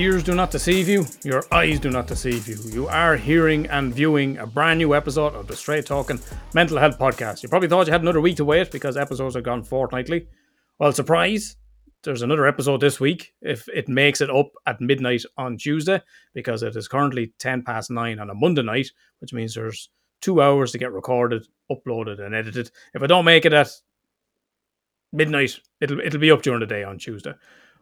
ears do not deceive you, your eyes do not deceive you. You are hearing and viewing a brand new episode of the Straight Talking Mental Health Podcast. You probably thought you had another week to wait because episodes are gone fortnightly. Well, surprise, there's another episode this week if it makes it up at midnight on Tuesday because it is currently 10 past 9 on a Monday night, which means there's two hours to get recorded, uploaded, and edited. If I don't make it at midnight, it'll it'll be up during the day on Tuesday.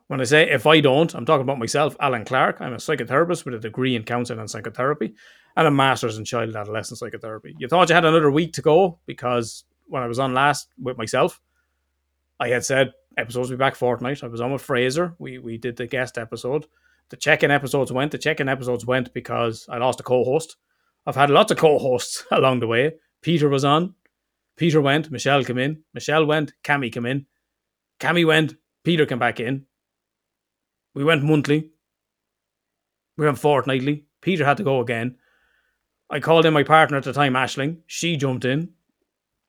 When I say if I don't, I'm talking about myself, Alan Clark. I'm a psychotherapist with a degree in counseling and psychotherapy and a master's in child and adolescent psychotherapy. You thought you had another week to go because when I was on last with myself, I had said episodes will be back fortnight. I was on with Fraser. We we did the guest episode. The check-in episodes went. The check-in episodes went because I lost a co-host. I've had lots of co-hosts along the way. Peter was on. Peter went. Michelle came in. Michelle went. Cammy came in. Cammy went. Peter came back in. We went monthly. We went fortnightly. Peter had to go again. I called in my partner at the time, Ashling. She jumped in.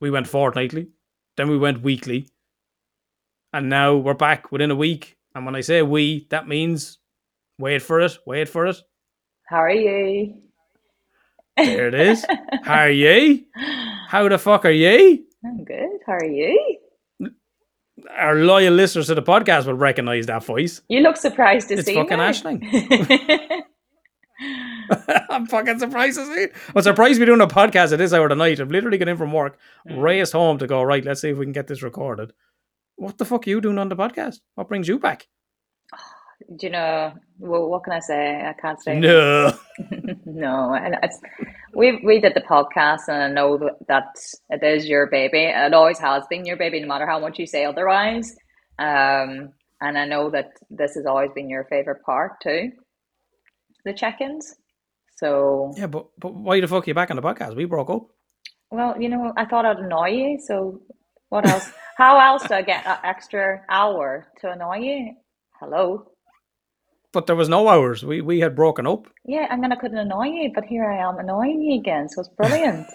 We went fortnightly. Then we went weekly. And now we're back within a week. And when I say we, that means wait for it, wait for it. How are you? There it is. How are ye? How the fuck are ye? I'm good. How are you? Our loyal listeners to the podcast will recognise that voice. You look surprised to It's see fucking me. Ashling. I'm fucking surprised to see it. I'm surprised we're doing a podcast at this hour of the night. I've literally got in from work, Mm. raced home to go, right, let's see if we can get this recorded. What the fuck are you doing on the podcast? What brings you back? Do you know? Well, what can I say? I can't say No. no. And it's we we did the podcast, and I know that, that it is your baby. It always has been your baby, no matter how much you say otherwise. Um, and I know that this has always been your favorite part too, the check-ins. So Yeah, but, but why the fuck are you back on the podcast? We broke up. Well, you know, I thought I'd annoy you. So, what else? How else do I get an extra hour to annoy you? Hello. But there was no hours. We we had broken up. Yeah, and then I couldn't annoy you, but here I am annoying you again. So it's brilliant.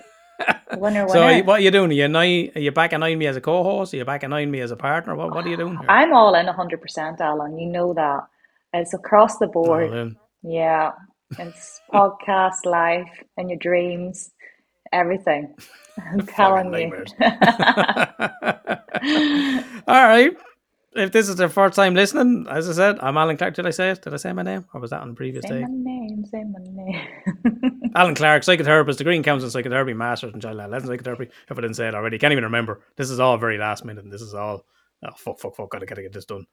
winner, winner. So what are you doing? Are you, annoy, are you back annoying me as a co-host? Are you back annoying me as a partner? What, what are you doing here? I'm all in 100%, Alan. You know that. It's across the oh, board. All in. Yeah. It's podcast, life, and your dreams, everything. I'm telling you. All right. If this is their first time listening, as I said, I'm Alan Clark. Did I say it? Did I say my name? Or was that on the previous say day? my name, say my name. Alan Clark, psychotherapist, degree in counseling psychotherapy, master's in child and adolescent psychotherapy. If I didn't say it already, can't even remember. This is all very last minute, and this is all oh fuck, fuck, fuck. Gotta gotta get this done.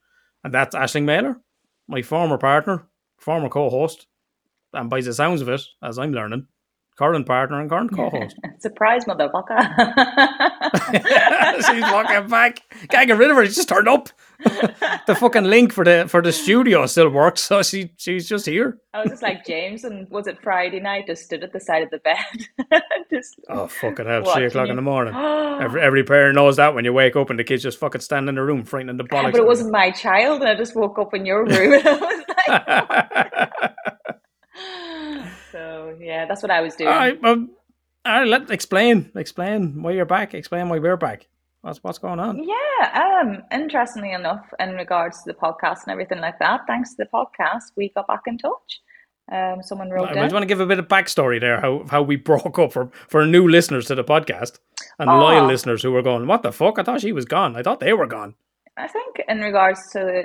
And that's Ashling Mailer, my former partner, former co-host, and by the sounds of it, as I'm learning, current partner and current co-host. Surprise, motherfucker. She's walking back. Can't get rid of her. She just turned up. the fucking link for the for the studio still works, so she she's just here. I was just like James, and was it Friday night? Just stood at the side of the bed, just Oh fucking hell! Three o'clock you. in the morning. Every, every parent knows that when you wake up and the kids just fucking stand in the room frightening the bollocks. but it wasn't my child, and I just woke up in your room. And I was like, so yeah, that's what I was doing. all right, well, all right. Let explain explain why you're back. Explain why we're back. What's what's going on? Yeah, um, interestingly enough, in regards to the podcast and everything like that, thanks to the podcast, we got back in touch. Um, someone wrote I just want to give a bit of backstory there, how how we broke up for for new listeners to the podcast and Oh. loyal listeners who were going, "What the fuck? I thought she was gone. I thought they were gone." I think in regards to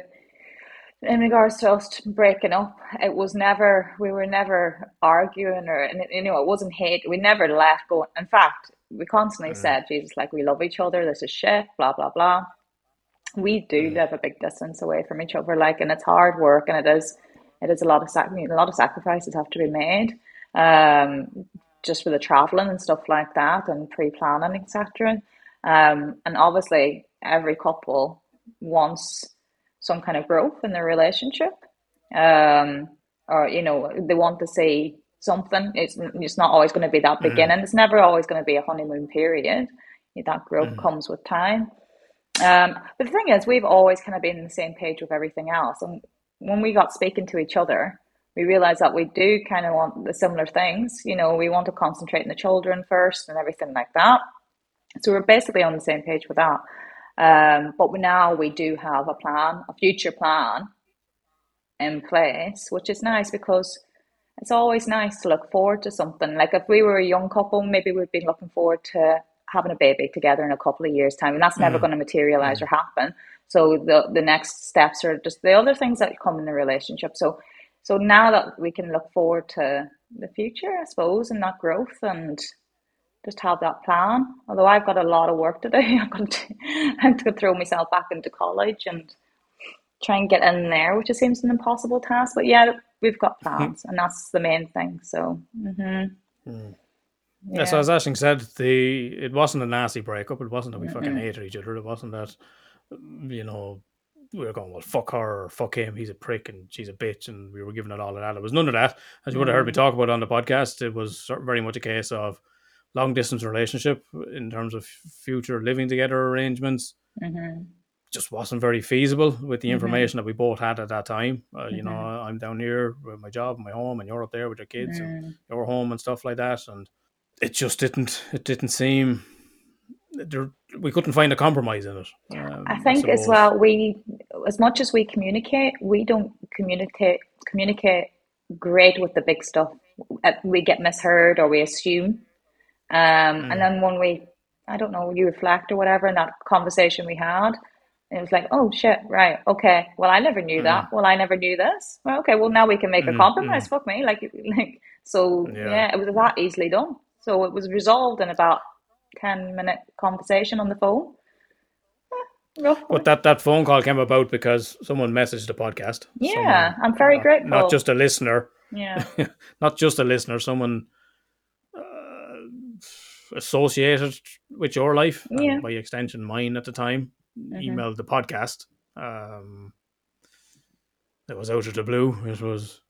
in regards to us breaking up, it was never we were never arguing or and you know it wasn't hate. We never let go. In fact, we constantly said, "Jesus, like we love each other. This is shit." Blah blah blah. We do live a big distance away from each other, like, and it's hard work, and it is it is a lot of sac- a lot of sacrifices have to be made. Um, just for the traveling and stuff like that, and pre planning, etc. Um, and obviously, every couple wants some kind of growth in their relationship. Um, or, you know, they want to see something. It's, it's not always going to be that beginning. It's never always going to be a honeymoon period. That growth comes with time. Um, but the thing is, we've always kind of been on the same page with everything else. And when we got speaking to each other, we realized that we do kind of want the similar things. You know, we want to concentrate on the children first and everything like that. So we're basically on the same page with that. Um, but now we do have a plan, a future plan in place, which is nice because it's always nice to look forward to something. Like if we were a young couple, maybe we'd be looking forward to having a baby together in a couple of years' time, and that's never going to materialize or happen. So the the next steps are just the other things that come in the relationship. So so now that we can look forward to the future, I suppose, and that growth and just have that plan. Although I've got a lot of work to do, I've got to, I have to throw myself back into college and try and get in there, which seems an impossible task. But yeah, we've got plans, and that's the main thing. So, mm-hmm. mm. yeah. yeah. So as Ashling said, the it wasn't a nasty breakup. It wasn't that we mm fucking hated each other. It wasn't that you know we were going well fuck her or fuck him. He's a prick and she's a bitch, and we were giving it all of that. It was none of that. As you would have heard me mm. talk about on the podcast, it was very much a case of long distance relationship in terms of future living together arrangements. Mm-hmm just wasn't very feasible with the mm-hmm. information mm-hmm. that we both had at that time. Uh, mm-hmm. You know, mm-hmm. I'm down here with my job, my home, and you're up there with your kids and your home and stuff like that. And it just didn't. It didn't seem. There, we couldn't find a compromise in it. Um, I think I as well. We, as much as we communicate, we don't communicate communicate great with the big stuff. Uh, we get misheard or we assume. Um, mm. And then when we, I don't know, you reflect or whatever in that conversation we had, it was like, oh shit, right, okay. Well, I never knew mm. that. Well, I never knew this. Well, okay. Well, now we can make a mm, compromise. Mm. Fuck me, like, like. So yeah. yeah. it was that easily done. So it was resolved in about ten minute conversation on the phone. But that that phone call came about because someone messaged the podcast. Yeah, someone, I'm very uh, grateful. Not just a listener. Yeah. not just a listener. Someone associated with your life, yeah. by extension, mine at the time mm-hmm. emailed the podcast. Um, it was out of the blue. It was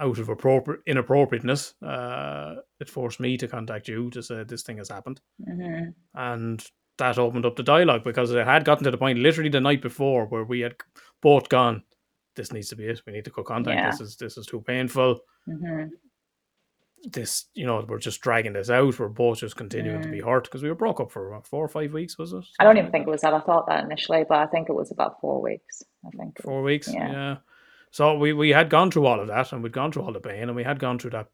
out of appropriate inappropriateness. Uh, it forced me to contact you to say this thing has happened, mm-hmm. and that opened up the dialogue because it had gotten to the point literally the night before where we had both gone. This needs to be it. We need to cut contact. Yeah. This is this is too painful. Mm-hmm this, you know, we're just dragging this out. We're both just continuing mm. to be mm. hurt because we were broke up for what, four or five weeks, was it? I don't even think it was that. I thought that initially, but I think it was about four weeks. I think four weeks. Yeah. yeah. So we we had gone through all of that, and we'd gone through all the pain, and we had gone through that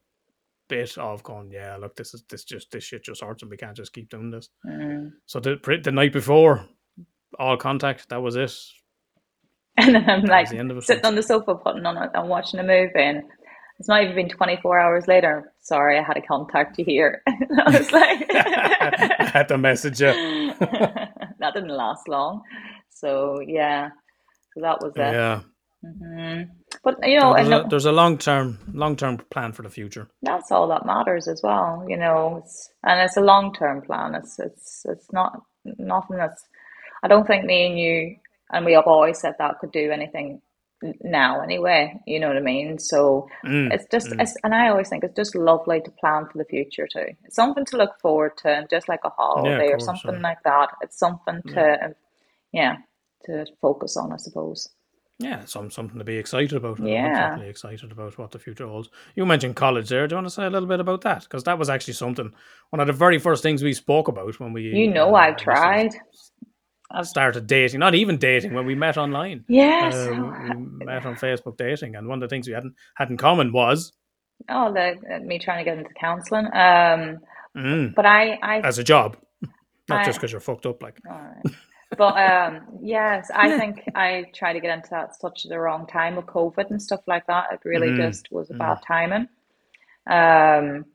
bit of going, yeah, look, this is this just this shit just hurts, and we can't just keep doing this. Mm. So the the night before, all contact. That was it. And then I'm that like the sitting on the sofa, putting on it and watching a movie, and it's not even been 24 hours later. Sorry, I had to contact you here. I was like, I had to message you. that didn't last long. So, yeah. So that was it. Yeah. Mm-hmm. But you know, there's, a, there's a long term, long term plan for the future. That's all that matters as well. You know, it's, and it's a long term plan. It's it's it's not nothing that's. I don't think me and you, and we have always said that could do anything now anyway you know what i mean so mm, it's just mm. it's, and i always think it's just lovely to plan for the future too it's something to look forward to and just like a holiday yeah, or something so. like that it's something to yeah. yeah to focus on i suppose yeah, some something to be excited about. Yeah, I'm excited about what the future holds. You mentioned college there. Do you want to say a little bit about that? Because that was actually something one of the very first things we spoke about when we. You know, uh, I've tried. I've started dating, not even dating, when we met online. Yes, uh, we met on Facebook dating, and one of the things we hadn't had in common was oh, the, uh, me trying to get into counselling. Um, mm. but I, I as a job, not I, just because you're fucked up, like. but um, yes, I think I tried to get into that such the wrong time with COVID and stuff like that. It really mm. just was a bad mm. timing. Um,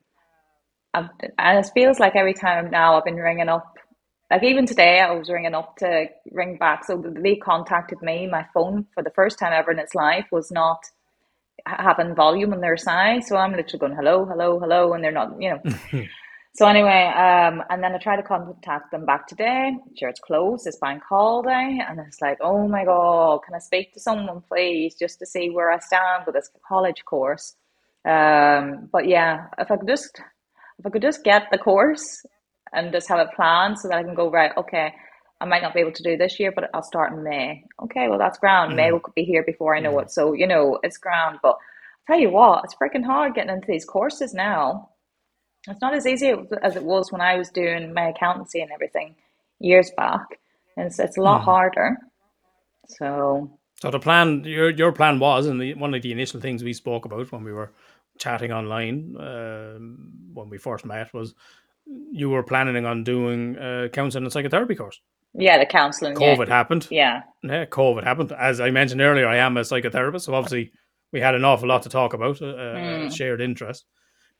I've, and it feels like every time now I've been ringing up like even today I was ringing up to ring back. So they contacted me. My phone for the first time ever in its life was not having volume on their side. So I'm literally going hello, hello, hello, and they're not, you know. so anyway, um, and then I tried to contact them back today. Sure, it's closed. It's bank holiday, and it's like, oh my god, can I speak to someone, please, just to see where I stand with this college course. Um, but yeah, if I could just if I could just get the course and just have a plan so that I can go right. Okay, I might not be able to do this year, but I'll start in May. Okay, well that's ground. Mm. May will be here before I know mm. it. So you know it's ground. But I'll tell you what, it's freaking hard getting into these courses now. It's not as easy as it was when I was doing my accountancy and everything years back. And it's, it's a lot Mhm. harder. So, So the plan, your your plan was, and the, one of the initial things we spoke about when we were chatting online um, when we first met was you were planning on doing a counseling and psychotherapy course. yeah, the counseling. yeah. COVID happened. Yeah. Yeah, COVID happened. As I mentioned earlier, I am a psychotherapist, so obviously we had an awful lot to talk about, uh, uh, Mm. shared interest.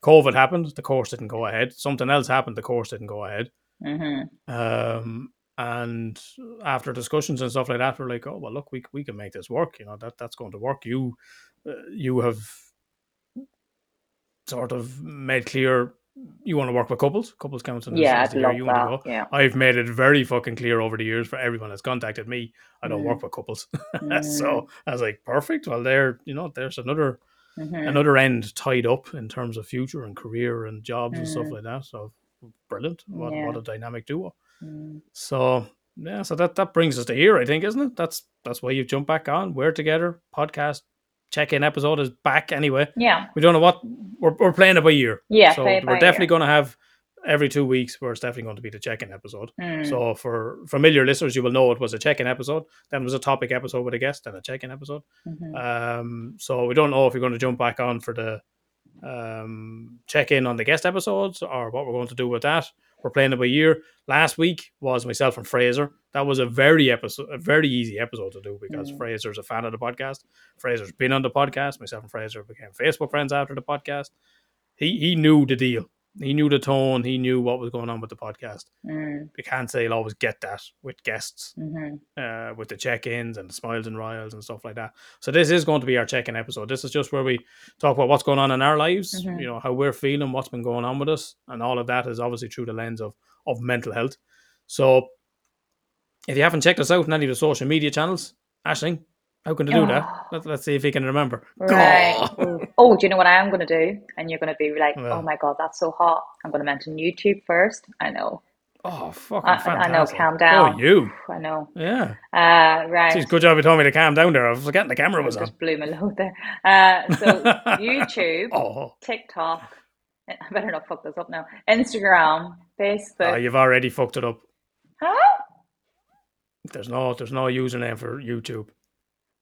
COVID happened, the course didn't go ahead. Something else happened, the course didn't go ahead. hmm Um, and after discussions and stuff like that, we're like, oh well, look, we we can make this work. You know that that's going to work. You uh, you have sort of made clear you want to work with couples, couples counseling. is- Yeah, is I'd the you that. want to go. Yeah. I've made it very fucking clear over the years for everyone that's contacted me. I don't Mm. work with couples, Mm. so I was like, perfect. Well, there, you know, there's another Mhm. another end tied up in terms of future and career and jobs and stuff Mm. like that. So brilliant! What Yeah. what a dynamic duo. Mm. So yeah, so that that brings us to here, I think, isn't it? That's that's why you jump back on. We're together. Podcast check-in episode is back anyway. Yeah. We don't know what we're we're playing it by year. Yeah. so we're definitely going to have every two weeks. Where it's definitely going to be the check-in episode. Mm. So for familiar listeners, you will know it was a check-in episode. Then it was a topic episode with a guest, and a check-in episode. Mhm. Um, so we don't know if we're going to jump back on for the um, check in on the guest episodes or what we're going to do with that. We're playing it by year. Last week was myself and Fraser. That was a very episode, a very easy episode to do because Mm. Fraser's a fan of the podcast. Fraser's been on the podcast. Myself and Fraser became Facebook friends after the podcast. He he knew the deal. He knew the tone. He knew what was going on with the podcast. Mm. You can't say he'll always get that with guests Mhm. uh, with the check-ins and the smiles and riles and stuff like that. So this is going to be our check-in episode. This is just where we talk about what's going on in our lives, Mhm. you know, how we're feeling, what's been going on with us, and all of that is obviously through the lens of of mental health. So if you haven't checked us out on any of the social media channels, Ashling, how can they do that? Oh. Let, let's see if he can remember. Right. Oh, do you know what I am going to do? And you're going to be like, Well. oh my God, that's so hot. I'm going to mention YouTube first. I know. Oh, fucking I, I know. Calm down. down. you. I know. Yeah. Uh, right. Jeez, good job you told me to calm down there. I was forgetting the camera was on. just blew my load there. Uh, so YouTube, Oh, TikTok. I better not fuck this up now. Instagram, Facebook. oh, you've already fucked it up. Huh? There's no, there's no username for YouTube.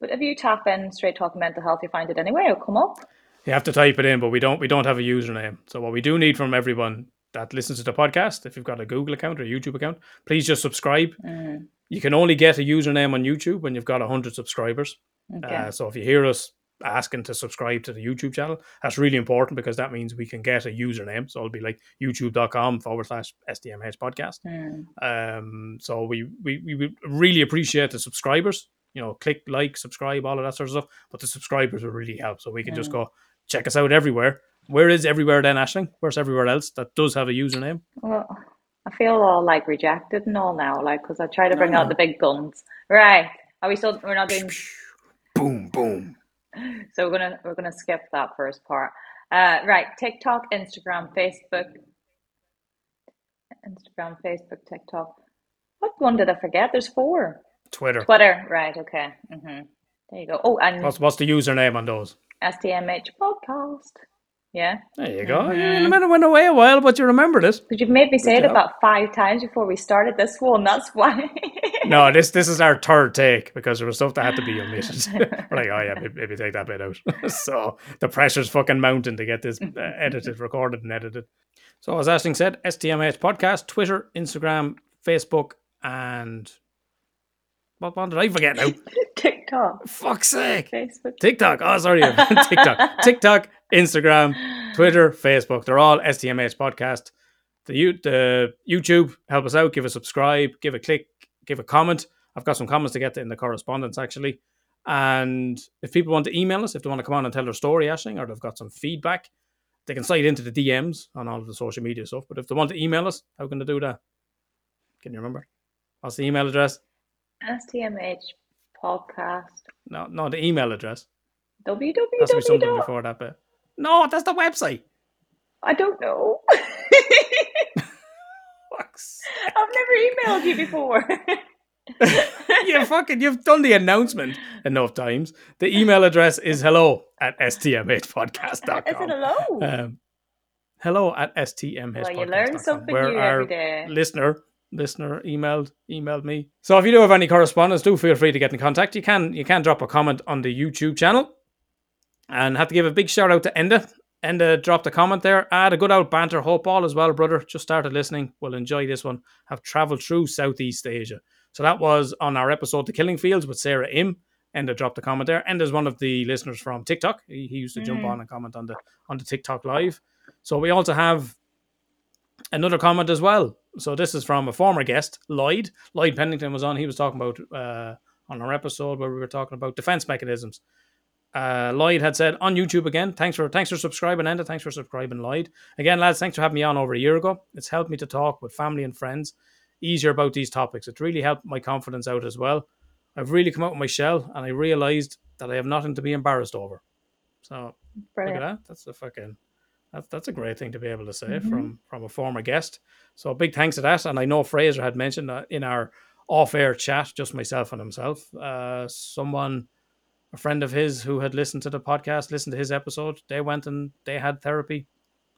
But if you tap in straight talk mental health, you find it anyway. It'll come up. You have to type it in, but we don't we don't have a username. So what we do need from everyone that listens to the podcast, if you've got a Google account or a YouTube account, please just subscribe. Mm, You can only get a username on YouTube when you've got hundred subscribers. okay. Uh, so if you hear us asking to subscribe to the YouTube channel, that's really important because that means we can get a username. So it'll be like youtube.com forward slash STMH podcast. Mm, Um, so we, we we really appreciate the subscribers. You know, click like, subscribe, all of that sort of stuff. But the subscribers will really help. So we can just go check us out everywhere. Where is everywhere then, Ashling? Where's everywhere else that does have a username? Well, I feel all like rejected and all now, like because I try to bring No. out the big guns. Right? Are we still? We're not doing. Boom, boom. So we're gonna we're gonna skip that first part. Uh, right. TikTok, Instagram, Facebook. Instagram, Facebook, TikTok. What one did I forget? There's four. Twitter. Twitter. Right. Okay. hmm There you go. Oh, and What's what's the username on those? STMH podcast. Yeah. There you go. Mhm. It might have went away a while, but you remembered it. Because you've made me say Good it job. about five times before we started this one. That's why. No, this this is our third take because there was stuff that had to be omitted. We're like, oh yeah, maybe, maybe take that bit out. so the pressure's fucking mounting to get this uh, edited, recorded, and edited. So as Ashling said, STMH podcast, Twitter, Instagram, Facebook, and what one did I forget now? TikTok, Fuck's sake. Facebook. TikTok. Oh, sorry. TikTok. TikTok, Instagram, Twitter, Facebook. They're all STMH podcast. The, you, the YouTube, help us out. Give a subscribe, give a click, give a comment. I've got some comments to get to in the correspondence actually. And if people want to email us, if they want to come on and tell their story, Ashling, or they've got some feedback, they can slide into the DMs on all of the social media stuff. But if they want to email us, how can they do that? Can you remember? What's the email address? STMH podcast. No, no, the email address. www. To be something before that bit. No, that's the website. I don't know. Fuck's I've never emailed you before. you fucking you've done the announcement enough times. The email address is hello at stmhpodcast.com. Is it hello? Um, hello at stmhpodcast.com. well, you learn something where new every day. listener listener emailed emailed me. So if you do have any correspondence, do feel free to get in contact. You can you can drop a comment on the YouTube channel. And have to give a big shout out to Enda. Enda dropped a comment there. I had a good old banter. Hope all as well, brother. Just started listening. Will enjoy this one. Have traveled through Southeast Asia. So that was on our episode The Killing Fields with Sarah Im. Enda dropped a comment there. Enda's one of the listeners from TikTok. He, he used to mm. jump on and comment on the on the TikTok live. So we also have another comment as well. So this is from a former guest, Lloyd. Lloyd Pennington was on. He was talking about uh, on our episode where we were talking about defense mechanisms. Uh, Lloyd had said on YouTube again. Thanks for thanks for subscribing, Enda. Thanks for subscribing, Lloyd. Again, lads, thanks for having me on over a year ago. It's helped me to talk with family and friends easier about these topics. It's really helped my confidence out as well. I've really come out of my shell, and I realised that I have nothing to be embarrassed over. So Brilliant. look at that. That's a fucking that's that's a great thing to be able to say mm-hmm. from from a former guest. So big thanks to that. And I know Fraser had mentioned that in our off-air chat, just myself and himself, uh, someone, a friend of his who had listened to the podcast, listened to his episode, they went and they had therapy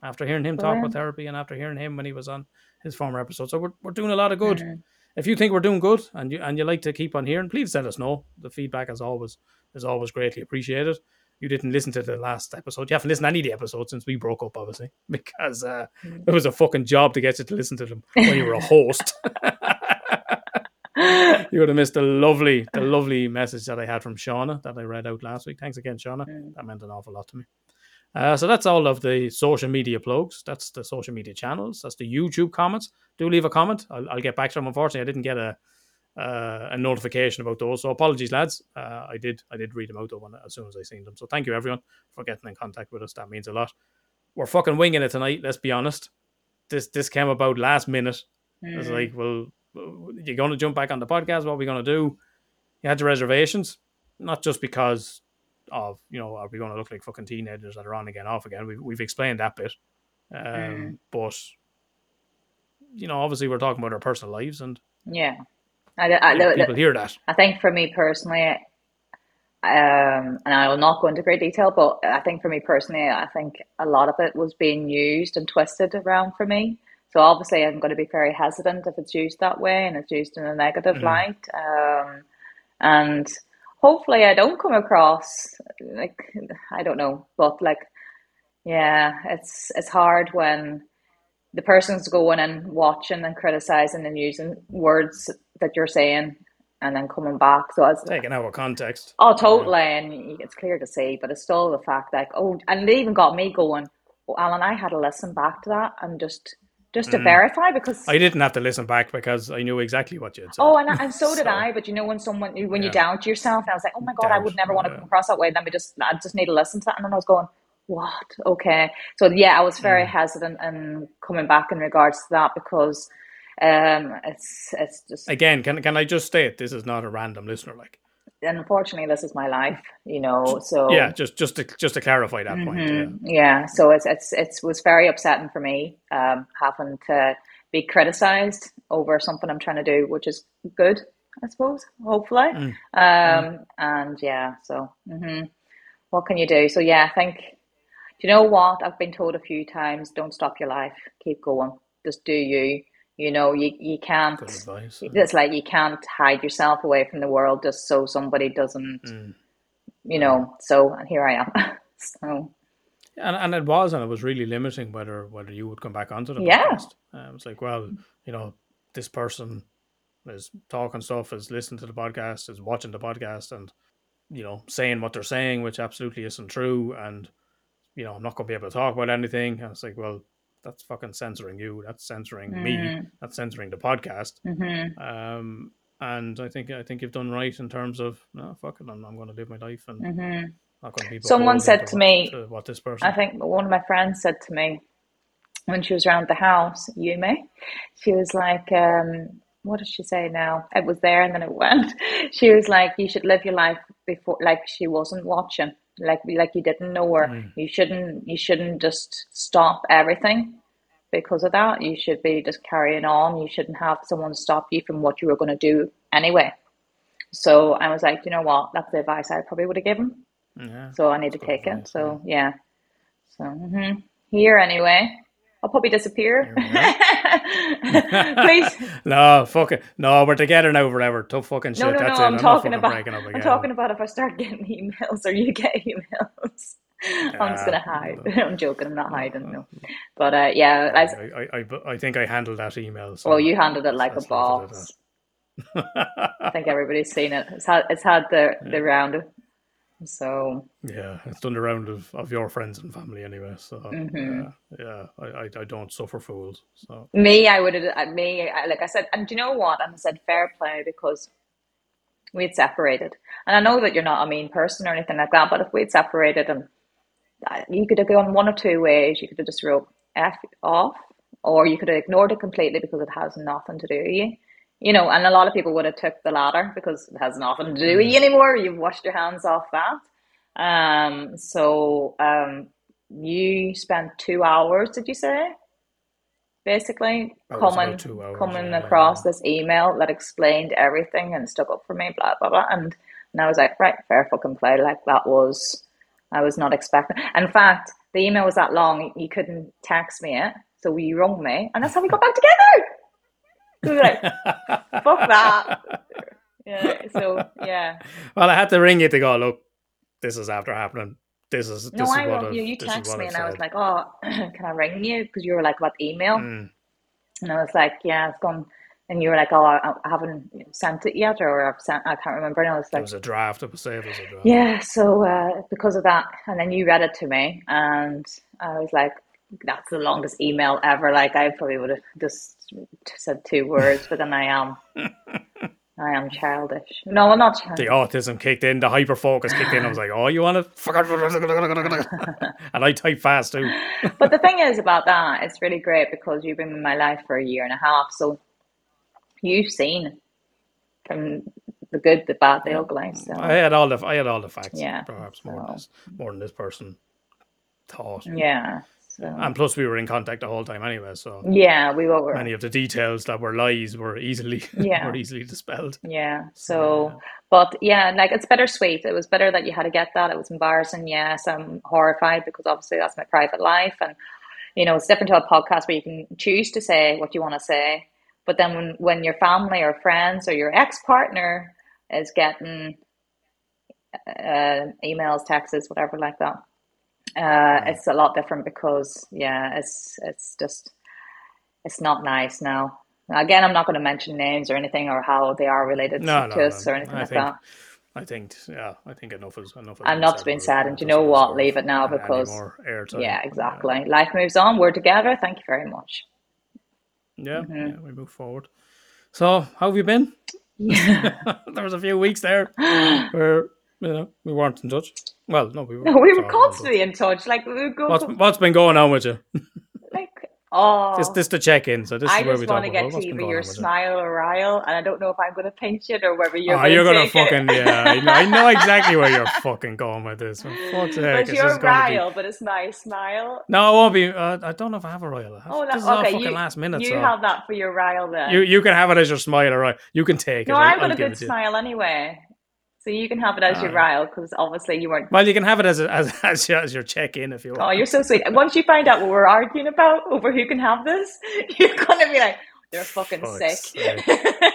after hearing him talk about therapy and after hearing him when he was on his former episode. So we're we're doing a lot of good. Mm-hmm. If you think we're doing good and you and you like to keep on hearing, please let us know. The feedback as always is always greatly appreciated you didn't listen to the last episode. You haven't listened to any of the episodes since we broke up, obviously, because uh, mm. it was a fucking job to get you to listen to them when you were a host. you would have missed the lovely, the lovely message that I had from Shauna that I read out last week. Thanks again, Shauna. Mm. That meant an awful lot to me. Uh, so that's all of the social media plugs. That's the social media channels. That's the YouTube comments. Do leave a comment. I'll, I'll get back to them. Unfortunately, I didn't get a uh, a notification about those. So apologies, lads. Uh, I did I did read them out though as soon as I seen them. So thank you everyone for getting in contact with us. That means a lot. We're fucking winging it tonight. Let's be honest. This this came about last minute. Mm. It's like, well, you're going to jump back on the podcast. What are we going to do? You had your reservations, not just because of you know are we going to look like fucking teenagers that are on again, off again. We've we've explained that bit, um, mm. but you know, obviously we're talking about our personal lives and yeah I, I, people hear that. I think for me personally, um, and I will not go into great detail, but I think for me personally, I think a lot of it was being used and twisted around for me. So obviously, I'm going to be very hesitant if it's used that way and it's used in a negative mm-hmm. light. Um, and hopefully, I don't come across like I don't know, but like, yeah, it's it's hard when the person's going and watching and criticizing and using words that you're saying and then coming back. So it's taken out of context. Oh, totally, yeah. and it's clear to see, but it's still the fact like, oh, and they even got me going. Well, Alan, I had to listen back to that and just just to mm. verify because I didn't have to listen back because I knew exactly what you had said. Oh, and, and so did so, I. But you know, when someone when yeah. you doubt yourself, I was like, oh my god, doubt, I would never want to yeah. come across that way. Let me just, I just need to listen to that, and then I was going, what? Okay. So yeah, I was very mm. hesitant in coming back in regards to that because um it's it's just again can can I just state this is not a random listener like And unfortunately this is my life you know so yeah just just to just to clarify that mm-hmm. point yeah. yeah so it's it's it was very upsetting for me um having to be criticized over something i'm trying to do which is good i suppose hopefully mm. um mm. and yeah so mm-hmm. what can you do so yeah i think you know what? I've been told a few times, don't stop your life. Keep going. Just do you. You know, you, you can't, advice, it's like you can't hide yourself away from the world just so somebody doesn't, mm. you know, so, and here I am. so. And, and it was, and it was really limiting whether whether you would come back onto the yeah. podcast. Uh, it was like, well, you know, this person is talking stuff, is listening to the podcast, is watching the podcast, and you know, saying what they're saying, which absolutely isn't true, and you know, I'm not going to be able to talk about anything. And it's like, well, that's fucking censoring you. That's censoring mm. me. That's censoring the podcast. Mm-hmm. Um, and I think I think you've done right in terms of no, fuck it, I'm, I'm going to live my life and mm-hmm. not going to be. Someone said to me, to what this person. I think one of my friends said to me when she was around the house, Yumi, she was like, um, what did she say now? It was there and then it went. She was like, you should live your life before, like she wasn't watching like like you didn't know her. Mm. You shouldn't you shouldn't just stop everything because of that. You should be just carrying on. You shouldn't have someone stop you from what you were going to do anyway. So I was like, you know what? That's the advice I probably would have given. Yeah, so I need to take it. So yeah. So mm-hmm. here anyway. I'll probably disappear. Please. no, fuck it. No, we're together now forever. Tough fucking shit. No, no, That's no. it. I'm not talking about. breaking up again. I'm talking about if I start getting emails or you get emails. I'm just gonna hide. I'm joking. I'm not hiding. No, but uh, yeah, I, I, I, I, I think I handled that email. So well, you handled it like a let's leave it at boss. I think everybody's seen it. It's had it's had the the round. So Yeah, it's done the round of, of your friends and family anyway. So Mhm. yeah, yeah, I, I, I don't suffer fools. So me, I would have me like I said, and do you know what? And I said fair play because we had separated, and I know that you're not a mean person or anything like that. But if we had separated, and uh, you could have gone one or two ways. You could have just wrote f off, or you could have ignored it completely because it has nothing to do with you. You know, and a lot of people would have took the latter because it has nothing to do with you anymore. You've washed your hands off that. Um, so um, you spent two hours, did you say? Basically, coming coming yeah. across this email that explained everything and stuck up for me, blah blah blah. And and I was like, right, fair fucking play. Like that was I was not expecting. In fact, the email was that long, you couldn't text me it, so you rung me, and that's how we got back together. We were like, fuck that. Yeah. So yeah. well, I had to ring you to go. Look, this is after happening. This is this No, I wrote you. You this is text me, and I was like, oh, can I ring you? Because you were like, what email? Mm. And I was like, yeah, it's gone. And you were like, oh, I, I haven't sent it yet, or I've sent, I can't remember. And I was like, it was a draft. It was saved as a draft. yeah. So uh, because of that, and then you read it to me, and I was like, that's the longest email ever. Like I probably would have just said two words, but then I am, I am childish. No, I'm not The autism kicked in, the hyper focus kicked in. I was like, "Oh, you want to?" and I type fast too. But the thing is about that, it's really great because you've been in my life for a year and a half, so you've seen from the good, the bad, the ugly. So I had all the I had all the facts. Yeah, perhaps more than this, more than this person thought. yeah, so And plus, we were in contact the whole time anyway, so yeah, we were. many of the details that were lies were easily Yeah. were easily dispelled. Yeah. So, but yeah, like it's bittersweet. It was better that you had to get that. It was embarrassing. Yes, I'm horrified because obviously that's my private life, and you know it's different to a podcast where you can choose to say what you want to say. But then when when your family or friends or your ex partner is getting uh, emails, texts, whatever like that, uh, it's a lot different because yeah, it's it's just it's not nice now. Again, I'm not going to mention names or anything or how they are related No, to no, us no. or anything I like think that. I think yeah, I think enough is enough. I'm not being sad, and you know what? Leave it now because yeah, exactly. Life moves on. We're together. Thank you very much. Yeah, Mm-hmm. yeah, we move forward. So, how have you been? there was a few weeks there where you know we weren't in touch. Well, no, we were. No, we were constantly in touch. Like we would go. What's what's been going on with you? like oh, This this the check in. So this I is where just we want talk to about get what's to been either your on with you. smile or rile, and I don't know if I'm going to pinch it or whether you're. Oh, going you're gonna fucking it. yeah. I know, I know exactly where you're fucking going with this. For fuck's sake, But it's you're just gonna be- but it's my smile. No, it won't be. Uh, I don't know if I have a royal. Oh, this no, is all okay. fucking You, last minute. you so have that for your rile then. you you can have it as your smile, or all right? You can take it. no, it. Got a good it to you. smile anyway, so you can have it as your Aye. rile because obviously you weren't. Well, you can have it as a, as as your, as your check in if you want. Oh, you're so sweet. Once you find out what we're arguing about over who can have this, you're gonna be like, they're fucking Fuck's sick.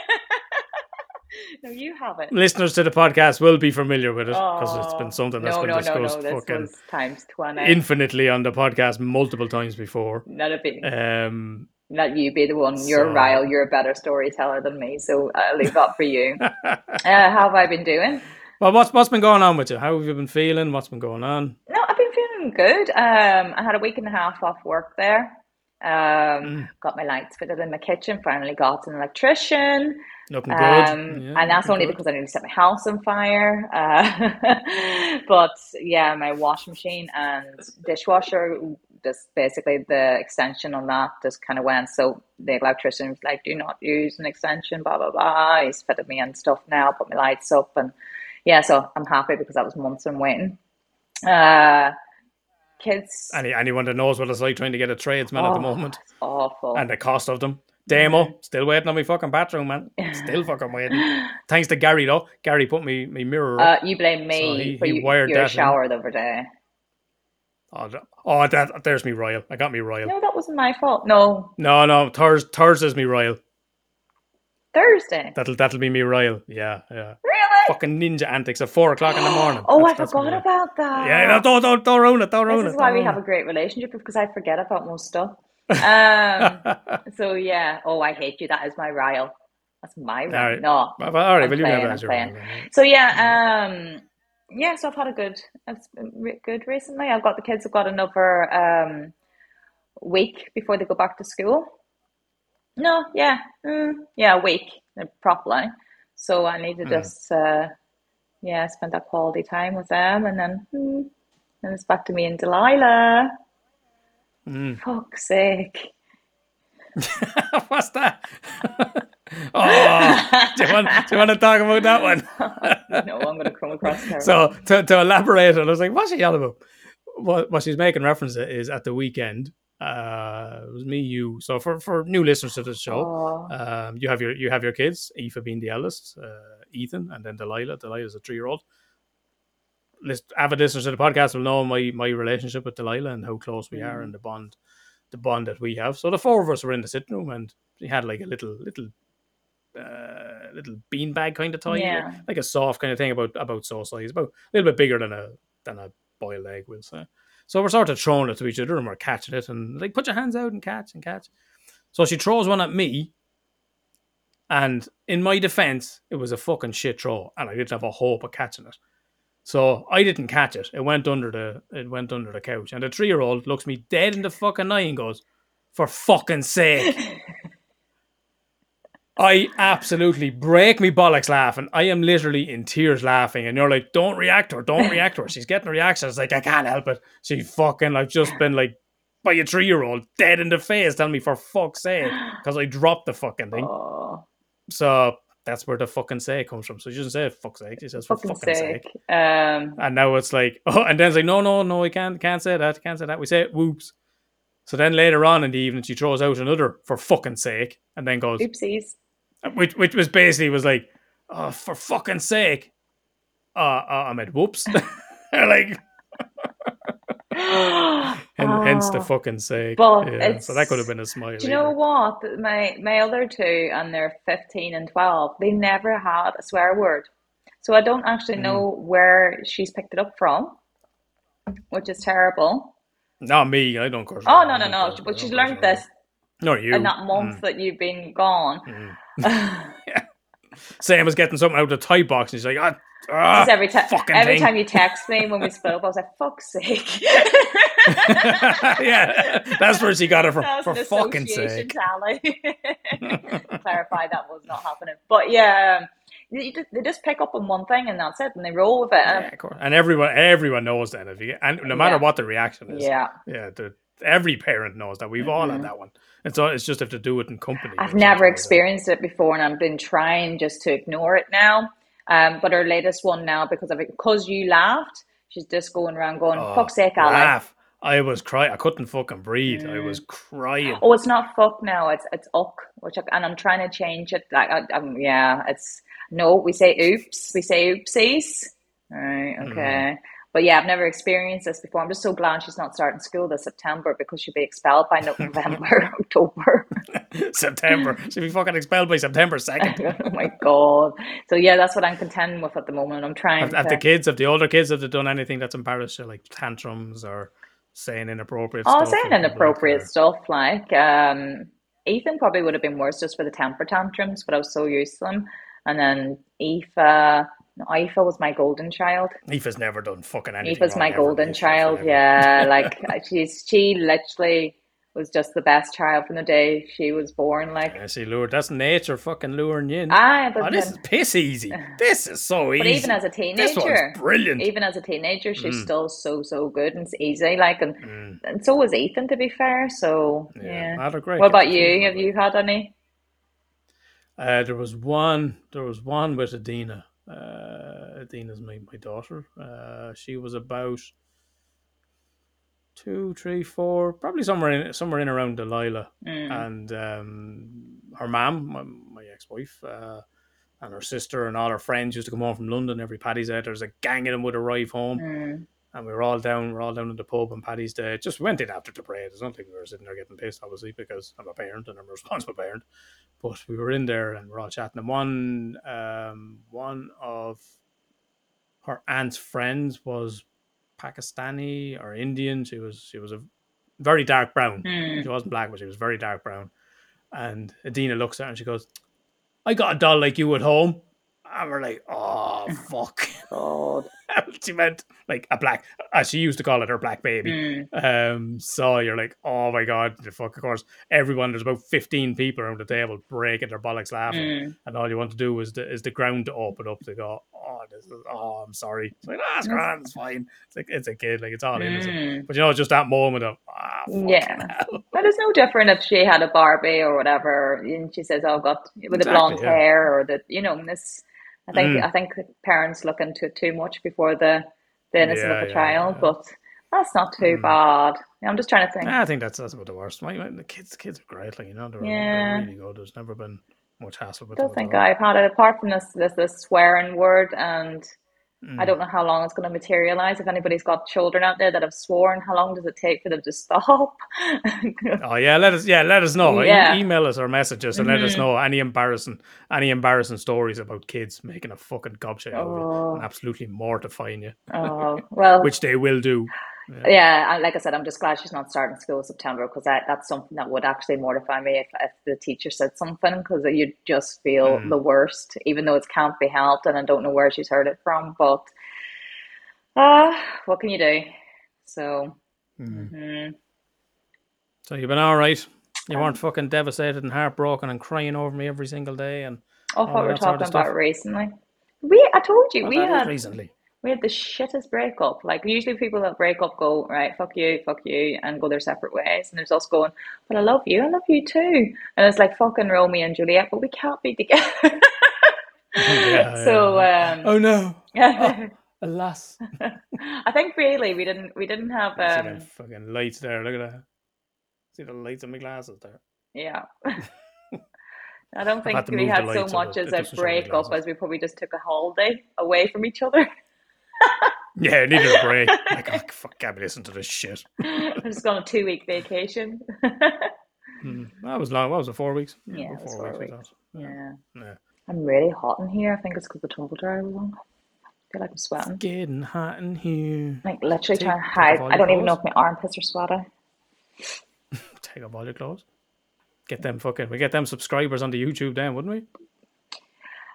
no, you have it. Listeners to the podcast will be familiar with it because it's been something that's no, been no, discussed no. Fucking times twenty. infinitely on the podcast multiple times before. Not a big, Um, not you be the one. You're so- rile. You're a better storyteller than me, so I'll leave that for you. uh, how have I been doing? well, what's what's been going on with you? How have you been feeling? What's been going on? No, I've been feeling good. Um, I had a week and a half off work there. Um, Mm. got my lights fitted in my kitchen. Finally got an electrician. Looking good. Um, Yeah, and that's only good. because I nearly set my house on fire. Uh, but yeah, my washing machine and dishwasher, just basically the extension on that just kind of went. So the electrician was like, do not use an extension, blah, blah, blah. He's fitted me and stuff now, put my lights up. And yeah, so I'm happy because that was months in waiting. Uh, kids, Any anyone that knows what it's like trying to get a tradesman at the Oh, moment awful. and the cost of them. Demo, still waiting on my fucking bathroom, man. Still fucking waiting. Thanks to Gary though. Gary put me me mirror. Uh, you blame me So he- for he you, wired your that in. the other day. Oh, oh, that there's me royal. I got me royal. No, that wasn't my fault. No, No, no, Thurs Thursday's me royal. Thursday. That'll that'll be me royal. Yeah, yeah. Really? Fucking ninja antics at four o'clock in the morning. Oh, That's- I that's forgot about that. Yeah, no, don't don't don't ruin it. Don't ruin This it. is why we have a great relationship because I forget about most stuff. Um, so yeah. Oh, I hate you. That is my Royal. That's my Royal. Alright. No. All right, I'm well, you have as your royal. So yeah. Um. Yeah. So I've had a good. It's been re- good recently. I've got the kids have got another um week before they go back to school. No. Yeah. Mm, yeah. A week properly. So I need to Hmm. just uh yeah spend that quality time with them, and then hmm, then it's back to me and Delilah. Mm. Fuck's sake. What's that? oh, do you, want, do you want to talk about that one? no, I'm going to come across terrible. So to, to elaborate, on, I was like, "What's she on about?" What what she's making reference to is at the weekend. Uh, it was me, you. So for, for new listeners to the show, Oh, um, you have your you have your kids, Aoife being the eldest, uh, Ethan, and then Delilah. Delilah's a three year old. List, avid listeners to the podcast will know my my relationship with Delilah and how close we are Mm. and the bond, the bond that we have. So the four of us were in the sitting room, and we had like a little little. Uh, little beanbag kind of toy, like- Yeah. like, a soft kind of thing about about so size, about a little bit bigger than a than a boiled egg, we'll say. So we're sort of throwing it to each other and we're catching it and like put your hands out and catch and catch. So she throws one at me, and in my defense, it was a fucking shit throw, and I didn't have a hope of catching it. So I didn't catch it. It went under the it went under the couch, and the three year old looks me dead in the fucking eye and goes, "For fucking sake!" I absolutely break me bollocks laughing. I am literally in tears laughing, and you're like, "Don't react to her! Don't react to her! She's getting a reaction." It's like I can't help it. She fucking I've just been like by a three year old dead in the face, telling me for fuck's sake because I dropped the fucking thing. So that's where the fucking say comes from. So she doesn't say fuck's sake. She says for fucking fucking, sake. sake. Um, And now it's like, oh, and then it's like, no, no, no, we can't, can't say that, can't say that. We say it, whoops. So then later on in the evening, she throws out another for fucking sake, and then goes, oopsies. Which which was basically was like, oh, for fucking sake. Uh, uh I meant whoops. like, and hence the Oh. fucking sake. But yeah, so that could have been a smile. Do you know what? My my other two, and they're 15 and 12, they never had a swear word. So I don't actually Hmm. know where she's picked it up from, which is terrible. Not me. I don't curse. Oh, no, no, no. But she's learned this Not you. in that month Mm, that you've been gone. mm. Same as getting something out of the type box, and she's like, ah, ah, every time, fucking every time you text me when we spoke, I was like, "Fuck's sake!" yeah, that's where she got it from. For fucking sake. tally. Clarify that was not happening. But yeah, you just, they just pick up on one thing and that's it, and they roll with it. Yeah, And of course. And everyone, everyone knows that. If you and no matter Yeah. what the reaction is, yeah, yeah, the, every parent knows that. We've all Mhm. had that one. And so it's just have to do it in company. I've never experienced it before, and I've been trying just to ignore it now. Um, but our latest one now, because of it, because you laughed, she's just going around going, Oh, "Fuck's sake, Ali." laugh. I was crying. I couldn't fucking breathe. I was crying. Oh, it's not fuck now. It's it's uck, which I, and I'm trying to change it. Like, I, um, yeah, it's no. We say oops. We say oopsies. Right. Mm-hmm. Okay. But yeah, I've never experienced this before. I'm just so glad she's not starting school this September because she'll be expelled by November, October. September. She'll be fucking expelled by September 2nd. oh my god. So yeah, that's what I'm contending with at the moment. I'm trying Have, have the kids, have the older kids, have they done anything that's embarrassed you, like tantrums or saying inappropriate Oh, stuff? saying inappropriate or- stuff like um, Ethan probably would have been worse just for the temper tantrums, but I was so used to them. And then Aoife, no, Aoife was my golden child. Aoife's never done fucking anything. Aoife's my golden child. never- Yeah, like she's she literally was just the best child from the day she was born. Like Yeah, see, lure. That's nature fucking luring you in. I, but oh, this is piss easy. This is so easy. but even as a teenager, brilliant. even as a teenager, she's Mm. still so so good and it's easy. Like and Mm, and so was Ethan, to be fair. So yeah, yeah. Not a great What about you? Have you had any? Uh, there was one. There was one with Adina. Uh, Adina's my, my daughter. Uh, she was about two, three, four, probably somewhere in somewhere in around Delilah, Mm. and um, her mom, my, my ex-wife, uh, and her sister and all her friends used to come home from London every Paddy's Day. There's a gang of them would arrive home. Mm. And we were all down. we are all down in the pub on Paddy's Day. Just went in after the parade. It's not like we were sitting there getting pissed, obviously, because I'm a parent and I'm a responsible parent. But we were in there and we we're all chatting. And one, um, one of her aunt's friends was Pakistani or Indian. She was she was a very dark brown. Mm. She wasn't black, but she was very dark brown. And Adina looks at her and she goes, "I got a doll like you at home." And we're like, "Oh fuck." God. she meant like a black, as she used to call it, her black baby. Mm. Um, so you're like, oh my god, the fuck! Of course, everyone there's about fifteen people around the table breaking their bollocks laughing, Mm. and all you want to do is the is the ground to open up to go, oh, this is, oh, I'm sorry. It's like, ah, it's grand, it's fine. It's like it's a kid, like it's all innocent. Mm. But you know, just that moment of, ah, fucking Yeah. hell. But it's no different if she had a Barbie or whatever, and she says, "Oh, got with the blonde yeah. hair," or the you know this. I think Mm. I think parents look into it too much before the the innocence Yeah, of a yeah, child, yeah. but that's not too Mm. bad. I'm just trying to think. I think that's that's about the worst. My, my- the kids, kids are great. Like you know, they're, Yeah. they're really good. There's never been much hassle I with don't them. think. I've had it apart from this this this swearing word, and I Mm. don't know how long it's going to materialize. If anybody's got children out there that have sworn, how long does it take for them to stop? Oh yeah, let us yeah, let us know. E- Yeah. email us or message us and let us Mhm. know any embarrassing any embarrassing stories about kids making a fucking gobshite out of you Oh. and absolutely mortifying you, Oh well, which they will do. Yeah, and like I said, I'm just glad she's not starting school in September because that, that's something that would actually mortify me if, if the teacher said something because you just feel Mm. the worst, even though it can't be helped, and I don't know where she's heard it from. But uh, what can you do? So, Mm. mhm. So you've been all right. You weren't fucking devastated and heartbroken and crying over me every single day and oh, what we're that sort of about recently. We, I told you, Well, we had recently. We had the shittest breakup. Like usually people that break up go, right, fuck you, fuck you, and go their separate ways. And there's us going, but I love you, I love you too. And it's like fucking Romeo and Juliet, but we can't be together. Yeah, so yeah. um Oh no. yeah. Alas. I think really we didn't we didn't have um fucking lights there. Look at that. See the lights in my glasses there. yeah. I don't think we had so much as a doesn't show my breakup as we probably just took a holiday away from each other. Yeah, I needed a break. like, oh, fuck, can't be listening to this shit. I'm just on a two week vacation. Mm. That was long. What was it? Four weeks? Yeah, was four, four weeks. Weeks. yeah. Yeah. I'm really hot in here. I think it's because the tumble dryer was on. I feel like I'm sweating. Getting hot in here. Like literally Take- trying to hide. I don't even know if my armpits are sweaty. Take off all your clothes. Get them fucking. We get them subscribers on the YouTube then, wouldn't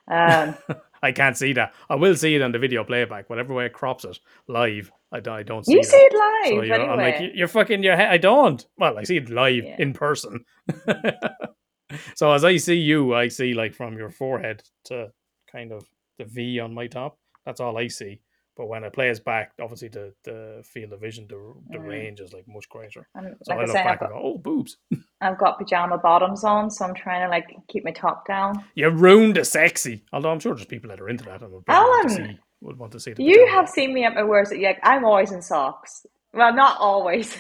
we? Um, I can't see that. I will see it on the video playback. Whatever way it crops it live, I, don't- I don't see you that. see it live So you're, anyway. I'm like, "You- you're fucking your head. I don't. Well, I see it live Yeah. in person. so as I see you, I see like from your forehead to kind of the V on my top. That's all I see. But when it plays back, obviously the, the field of vision, the, the Mm. range is like much greater. and So like I I look say, back got, and go, oh, boobs. I've got pajama bottoms on, so I'm trying to like keep my top down. You ruined the sexy. Although I'm sure there's people that are into that and would, probably want to Alan! see, would want to see the You pajama. have seen me at my worst. Like I'm always in socks. Well, not always.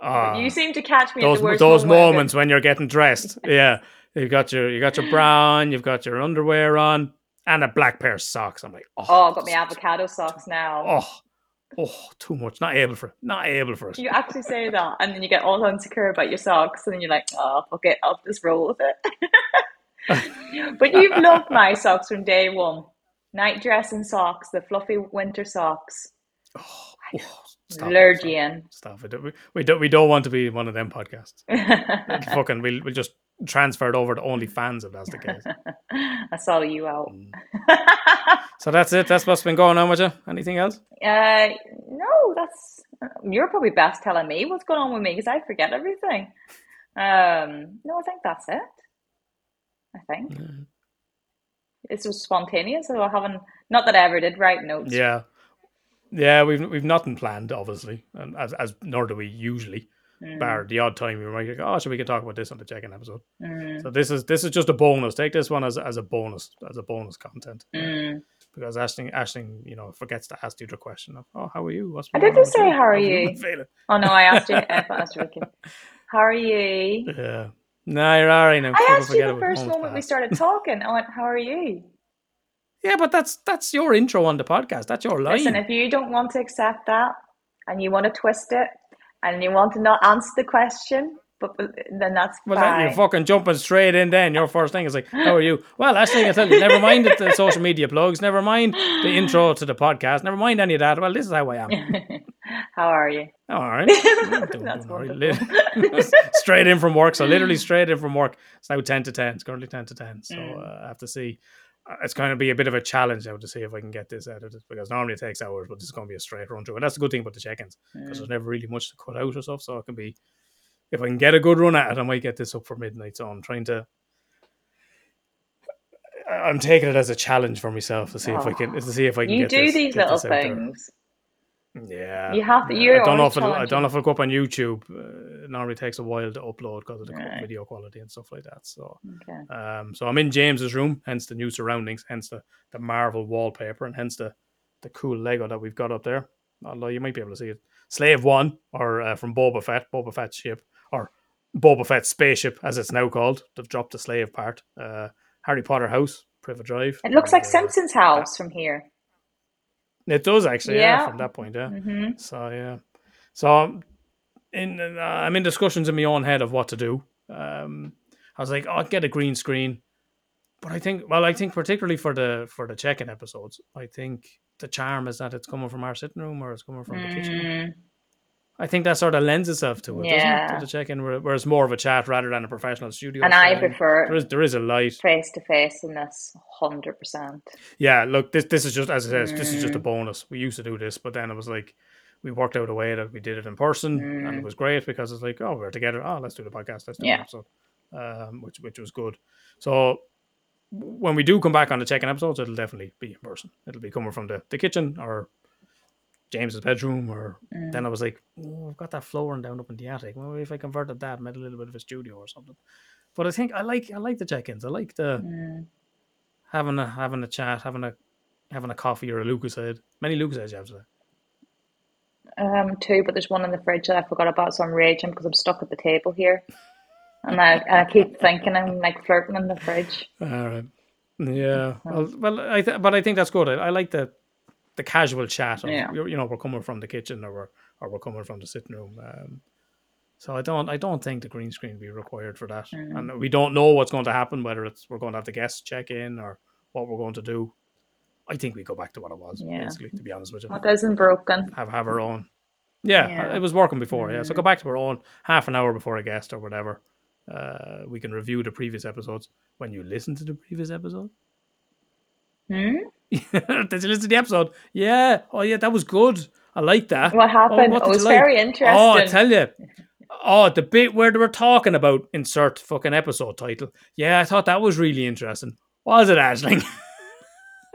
Ah, you seem to catch me those at the worst those moment. moments when you're getting dressed. yeah, you got your you got your bra on, you've got your underwear on, and a black pair of socks. I'm like, oh, Oh, I've got is- avocado socks now. Oh, oh, too much. Not able for it. Not able for it. You actually say that, and then you get all insecure about your socks, and then you're like, oh, fuck it, I'll just roll with it. but you've loved my socks from day one. Night dress and socks, the fluffy winter socks. Oh, oh, stop it, stop. Stop it. We, we don't we don't want to be one of them podcasts. Fucking, we'll we'll just transfer it over to OnlyFans if that's the case. I saw you out. Mm. So that's it. That's what's been going on with you. Anything else? Uh, no, that's you're probably best telling me what's going on with me because I forget everything. Um, no, I think that's it. I think Mm. it's just spontaneous, so I haven't. Not that I ever did write notes. Yeah, yeah. We've we've nothing planned, obviously, and as as nor do we usually. Mm, Bar the odd time we might go, oh, so we can talk about this on the check-in episode. mm, So this is this is just a bonus. Take this one as as a bonus as a bonus content. mm. Because Ashling, Ashling, you know, forgets to ask you the question of, "Oh, how are you? What's I didn't say, with "How are you?" Oh no, I asked you. I asked Ricky. How are you? Yeah. No, you're all right now. I asked you the first moment we started talking. I went, "How are you?" Yeah, but that's that's your intro on the podcast. That's your line. Listen, if you don't want to accept that, and you want to twist it and you want to not answer the question, but, but then that's Well, fine. then you're fucking jumping straight in. Then your first thing is like, "How are you?" Well, actually, I tell you, never mind the social media plugs, never mind the intro to the podcast, never mind any of that. Well, this is how I am. How are you? All right. That's. Straight in from work. So literally straight in from work. It's now ten to ten. It's currently ten to ten. So Mm. uh, I have to see. It's going to be a bit of a challenge now to see if I can get this out of it because normally it takes hours, but this is going to be a straight run through. And that's the good thing about the check-ins because Mm. there's never really much to cut out or stuff. So it can be, if I can get a good run at it, I might get this up for midnight. So I'm trying to. I'm taking it as a challenge for myself to see if I can to see if I can. You do these little this out there. things. Yeah, You have to- yeah. you're I don't know if it'll, I don't know if it'll go up on YouTube. Uh, it normally takes a while to upload because of the Right. video quality and stuff like that. So, Okay. um, so I'm in James's room, hence the new surroundings, hence the the Marvel wallpaper, and hence the the cool Lego that we've got up there. Although you might be able to see it, Slave One, or uh, from Boba Fett, Boba Fett's ship, or Boba Fett's spaceship, as it's now called. They've dropped the slave part. Uh, Harry Potter house, Privet Drive. It looks and, like uh, Simpson's house from here. It does actually, yeah, Yeah. from that point, yeah. hmm So yeah, so I'm in uh, I'm in discussions in my own head of what to do. Um, I was like, oh, I'll get a green screen, but I think, well, I think particularly for the for the check-in episodes, I think the charm is that it's coming from our sitting room or it's coming from the kitchen. Mm, I think that sort of lends itself to it, doesn't it? To the check-in, where, where it's more of a chat rather than a professional studio. and I prefer There is there is a light. face to face in this, hundred percent. Yeah, look, this this is just as I said, this is just a Mm. bonus. We used to do this, but then it was like we worked out a way that we did it in person, and it Mm. was great because it's like, oh, we're together. Oh, let's do the podcast. Let's do Yeah. an episode, um, which which was good. So when we do come back on the check-in episodes, it'll definitely be in person. It'll be coming from the, the kitchen or James's bedroom, or Mm. then I was like, oh, I've got that flooring down up in the attic. Well, if I converted that, made a little bit of a studio or something. But I think I like I like the check-ins. I like the Mm. having a having a chat, having a having a coffee or a Lucozade. Many Lucozades you have today. Um, two, but there's one in the fridge that I forgot about, so I'm raging because I'm stuck at the table here, and I and I keep thinking I'm like flirting in the fridge. All right. Yeah. Well, well I th- but I think that's good. I, I like the the casual chat. Of, Yeah. you know, we're coming from the kitchen or we're or we're coming from the sitting room. Um, so I don't I don't think the green screen be required for that. Mm. And we don't know what's going to happen, whether it's we're going to have the guests check in or what we're going to do. I think we go back to what it was, Yeah. basically, to be honest with you. What isn't broken? have have our own. Yeah, Yeah. it was working before. Yeah, so Mm. go back to our own half an hour before a guest or whatever. Uh, we can review the previous episodes when you listen to the previous episode. Hmm? Did you listen to the episode? Yeah. Oh, yeah, that was good. I like that. What oh, happened? what it was like? very interesting. Oh, I tell you. Oh, the bit where they were talking about insert fucking episode title. Yeah, I thought that was really interesting. Was it, Ashling?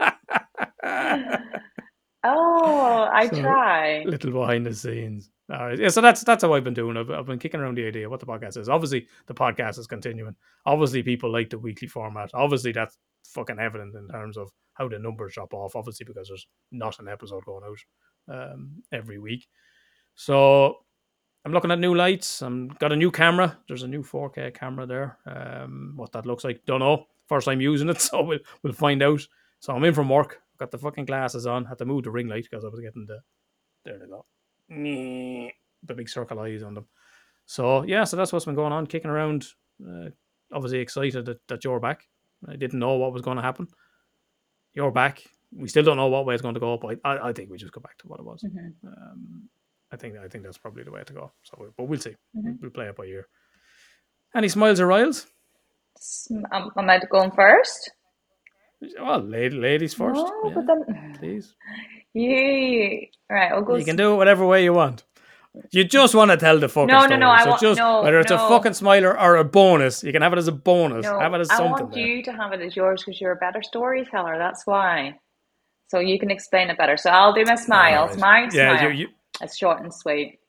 oh, I So- try. little behind the scenes. All right. Yeah, so that's that's how I've been doing. I've, I've been kicking around the idea of what the podcast is. Obviously, the podcast is continuing. Obviously, people like the weekly format. Obviously, that's fucking evident in terms of how the numbers drop off. Obviously, because there's not an episode going out um, every week. So I'm looking at new lights. I'm got a new camera. There's a new 4K camera there. Um, what that looks like, don't know. First time using it, so we'll we'll find out. So I'm in from work. Got the fucking glasses on. Had to move the ring light because I was getting the there they go. The big circle eyes on them. So yeah, so that's what's been going on, kicking around. Uh, obviously excited that, that you're back. I didn't know what was going to happen. You're back. We still don't know what way it's going to go, but I, I think we just go back to what it was. Mhm. Um, I think I think that's probably the way to go. So, we- but we'll see. Mhm. We'll play it by ear. Any smiles or riles? Am, am I going first? Well, lady, ladies first. No, yeah, but then please. you. Right, I'll go. You can do it whatever way you want. You just want to tell the fucking No, no, story. no, I so want- just no, whether it's a fucking smiler or a bonus, you can have it as a bonus. No, have it as I something. want there. you to have it as yours because you're a better storyteller. That's why. So you can explain it better. So I'll do my smiles. Alright. My yeah, smile. you, you, It's short and sweet.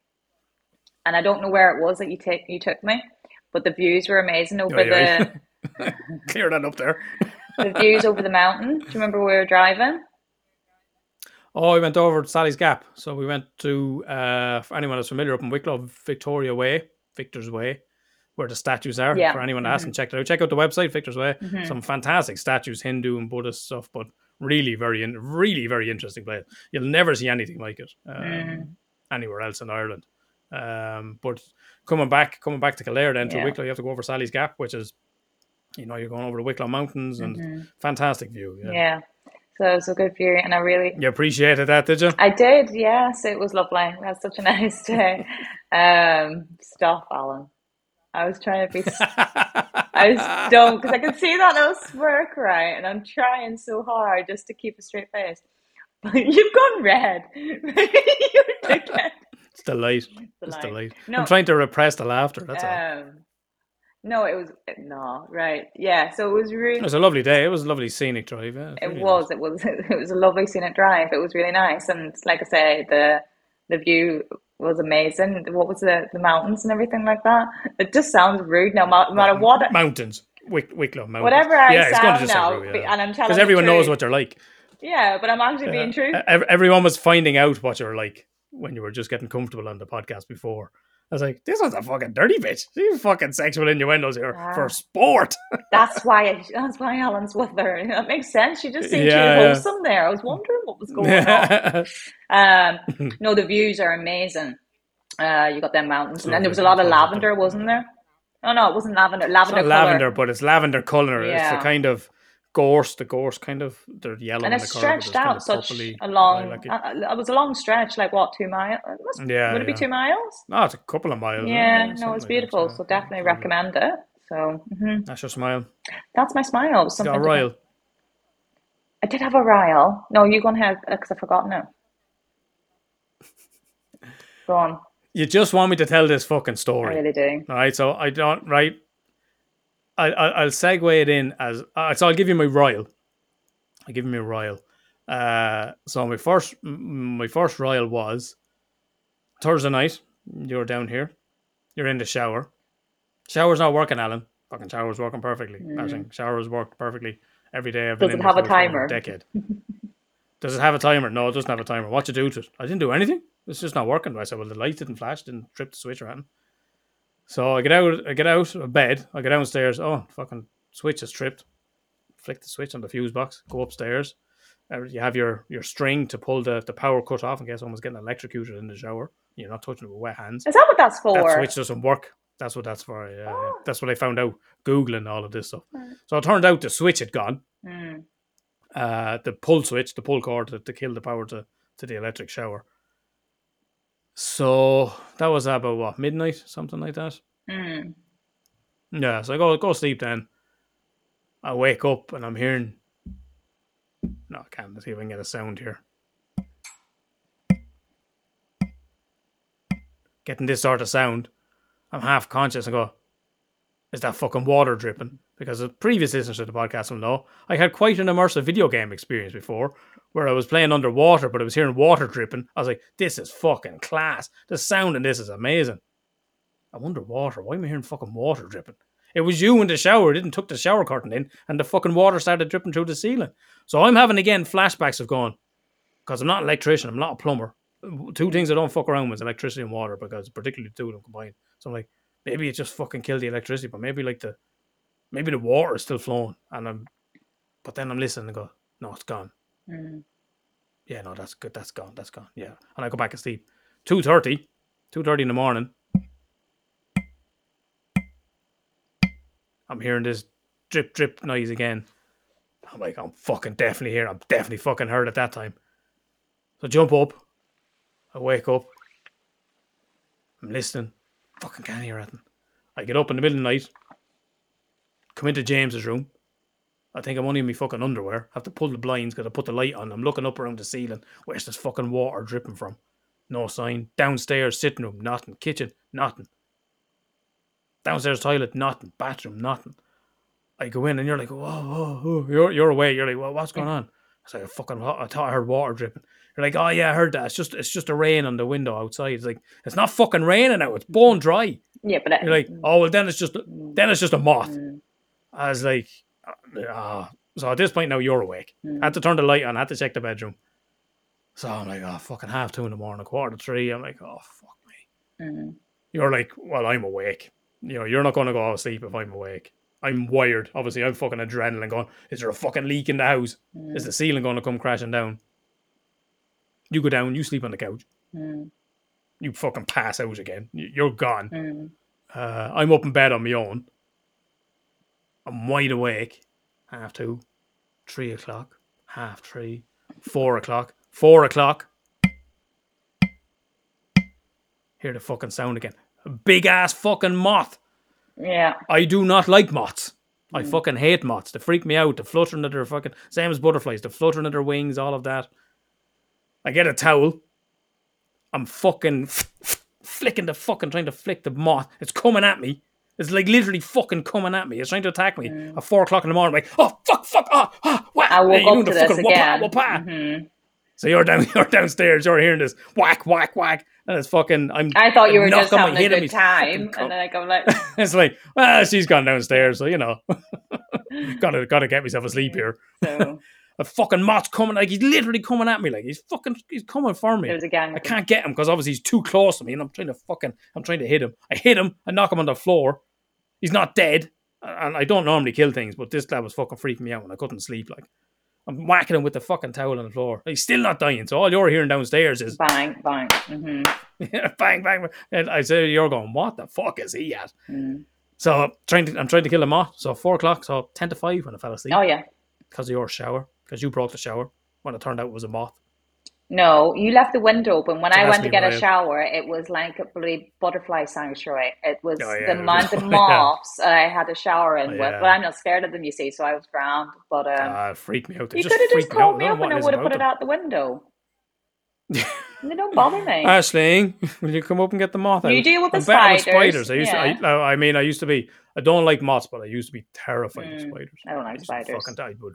And I don't know where it was that you take you took me, but the views were amazing over Oi, oi. the clear that up there. the views over the mountain. Do you remember where we were driving? Oh, we went over to Sally's Gap. So we went to, uh, for anyone that's familiar up in Wicklow, Victoria Way, Victor's Way, where the statues are. Yeah. For anyone that ask and check it out, check out the website, Victor's Way. Mhm. Some fantastic statues, Hindu and Buddhist stuff, but really very, in, really very interesting place. You'll never see anything like it. Um, Mm. anywhere else in Ireland. Um, but coming back, coming back to Kildare then to Yeah. Wicklow, you have to go over Sally's Gap, which is, you know, you're going over the Wicklow Mountains and Mhm. fantastic view. Yeah. Yeah. So it was a good view, and I really, You appreciated that, did you? I did. Yes, it was lovely. We had such a nice day. Um, stop, Alan. I was trying to be. I was dumb because I could see that little smirk, right? And I'm trying so hard just to keep a straight face. But you've gone red. You're dickhead. It's the light. The It's the light. light. No. I'm trying to repress the laughter. That's all. No, it was no right. Yeah, so it was really. It was a lovely day. It was a lovely scenic drive. Yeah, It really was. It was. It was a lovely scenic drive. It was really nice, and like I say, the the view was amazing. What was the the mountains and everything like that? It just sounds rude now. No matter what. Mountains. Wick, Wicklow Mountains. whatever I yeah, sound now, rude, yeah. and I'm telling Because everyone knows what they're like. Yeah, but I'm actually being true. Everyone was finding out what you're like when you were just getting comfortable on the podcast before. I was like, this one's a fucking dirty bitch. These fucking sexual innuendos here Ah. for sport. That's why. That's why Alan's with her. That makes sense. She just seemed Yeah, too yeah. wholesome there. I was wondering what was going on. Um, no, the views are amazing. Uh, you got them mountains, and then there was a lot of lavender, wasn't there? Oh no, it wasn't lavender. Lavender lavender, but it's lavender color. It's a kind of gorse, the gorse kind of, they're yellow and on it color, stretched kind out of such a long. Uh, it was a long stretch, like what, two miles? Yeah, Would it be two miles? No, it's a couple of miles. Yeah, something no, like it's that, beautiful. yeah. So definitely Lovely. recommend it. So mhm. That's your smile. that's my smile. It was Got something a royal. I did have a rile. No, you go ahead because I forgot now. Go on. You just want me to tell this fucking story. I really do. All right, so I don't right. I, I I'll segue it in as uh, so. I'll give you my royal. I'll give you my royal. Uh, so my first my first royal was Thursday night. You're down here. You're in the shower. Shower's not working, Alan. Fucking shower's working perfectly. I think shower's worked perfectly every day. I've been Does in it have a house for over timer? decade. Does it have a timer? No, it doesn't have a timer. What you do to it? I didn't do anything. It's just not working. I said, well, the light didn't flash, didn't trip the switch or anything. So I get out, I get out of bed, I go downstairs. Oh, fucking switch is tripped. Flick the switch on the fuse box. Go upstairs. Uh, You have your your string to pull the, the power cut off in case someone's getting electrocuted in the shower. You're not touching it with wet hands. Is that what that's for? That switch doesn't work. That's what that's for. Yeah, yeah. Oh. that's what I found out googling all of this stuff. Right. So it turned out the switch had gone. Mm. Uh, the pull switch, the pull cord to, to kill the power to, to the electric shower. So that was about what midnight, something like that. Mm. Yeah, so I go go sleep then. I wake up and I'm hearing. No, I can't. Let's see if I can get a sound here. Getting this sort of sound, I'm half conscious and go, "Is that fucking water dripping?" Because the previous listeners to the podcast will know I had quite an immersive video game experience before, where I was playing underwater, but I was hearing water dripping. I was like, "This is fucking class. The sound in this is amazing." I wonder water. Why am I hearing fucking water dripping? It was you in the shower, didn't took the shower curtain in, and the fucking water started dripping through the ceiling. So I'm having again flashbacks of going, because I'm not an electrician, I'm not a plumber. Two things I don't fuck around with is electricity and water, because particularly the two of them combined. So I'm like, maybe it just fucking killed the electricity, but maybe like the, maybe the water is still flowing, and I'm, but then I'm listening and go, no, it's gone. Mm. Yeah, no, that's good. That's gone. That's gone. Yeah, and I go back and sleep. 2.30, 2.30 in the morning. I'm hearing this drip drip noise again. I'm like, I'm fucking definitely here. I'm definitely fucking heard at that time. So I jump up. I wake up. I'm listening. Fucking can't hear anything. I get up in the middle of the night. Come into James's room. I think I'm only in my fucking underwear. I have to pull the blinds because I put the light on. I'm looking up around the ceiling. Where's this fucking water dripping from? No sign. Downstairs, sitting room, nothing. Kitchen, nothing. Downstairs toilet, nothing. Bathroom, nothing. I go in and you're like, whoa, whoa, whoa. You're, you're away. You're like, well, what's going on? I say, fucking, I thought I heard water dripping. You're like, oh yeah, I heard that. It's just, it's just a rain on the window outside. It's like, it's not fucking raining out. It's bone dry. Yeah, but You're like, oh well, then it's just, then it's just a moth. Mm. I was like, ah. So at this point now you're awake. Mm. I had to turn the light on. I had to check the bedroom. So I'm like, oh, fucking half two in the morning, quarter to three. I'm like, oh, fuck me. Mm. You're like, well, I'm awake. You know, you're not going to go to sleep if I'm awake. I'm wired. Obviously, I'm fucking adrenaline going, is there a fucking leak in the house? Is the ceiling going to come crashing down? You go down, you sleep on the couch. Mm. you fucking pass out again. You- You're gone. Mm. Uh, I'm up in bed on my own. I'm wide awake. Half two, three o'clock, half three, four o'clock, four o'clock. Hear the fucking sound again. A big ass fucking moth. Yeah. I do not like moths. I mm. fucking hate moths. They freak me out. The fluttering of their fucking same as butterflies. The fluttering of their wings, all of that. I get a towel. I'm fucking flicking the fucking trying to flick the moth. It's coming at me. It's like literally fucking coming at me. It's trying to attack me mm. at four o'clock in the morning. Like, oh fuck, fuck, oh, oh whack. I woke up to this fucking again. wah-pa, wah-pa. Mhm. So you're down, you're downstairs. You're hearing this whack, whack, whack, and it's fucking. I'm. I thought you were just having a good me time, and then I go like, it's like, well, she's gone downstairs, so you know, gotta gotta get myself asleep here. so A fucking moth's coming, like he's literally coming at me, like he's fucking, he's coming for me. there was a gang. I can't get him because obviously he's too close to me, and I'm trying to fucking, I'm trying to hit him. I hit him, I knock him on the floor. He's not dead, and I don't normally kill things, but this lad was fucking freaking me out, and I couldn't sleep. Like I'm whacking him with the fucking towel on the floor. He's still not dying, so all you're hearing downstairs is Bang, bang. hmm bang, bang, bang. And I say, you're going, what the fuck is he at? Mm. So trying to, I'm trying to kill a moth. So four o'clock, so ten to five when I fell asleep Oh yeah. because of your shower, because you broke the shower when it turned out it was a moth. No, you left the window open. When I went to get a shower, it was like a bloody butterfly sanctuary. It was Oh, yeah, the amount of yeah. moths I had a shower in Oh, with. yeah. But I'm not scared of them, you see, so I was grand. But um, it freaked me out. You could have just freaked me out. called me up and I would have put is it out the window. they don't bother me. Ashling, will you come up and get the moth out? You deal with the I'm better with spiders, spiders. I used yeah. to. I, I mean, I used to be. I don't like moths, but I used to be terrified of Mm, spiders. I don't like to spiders. Fucking, I would.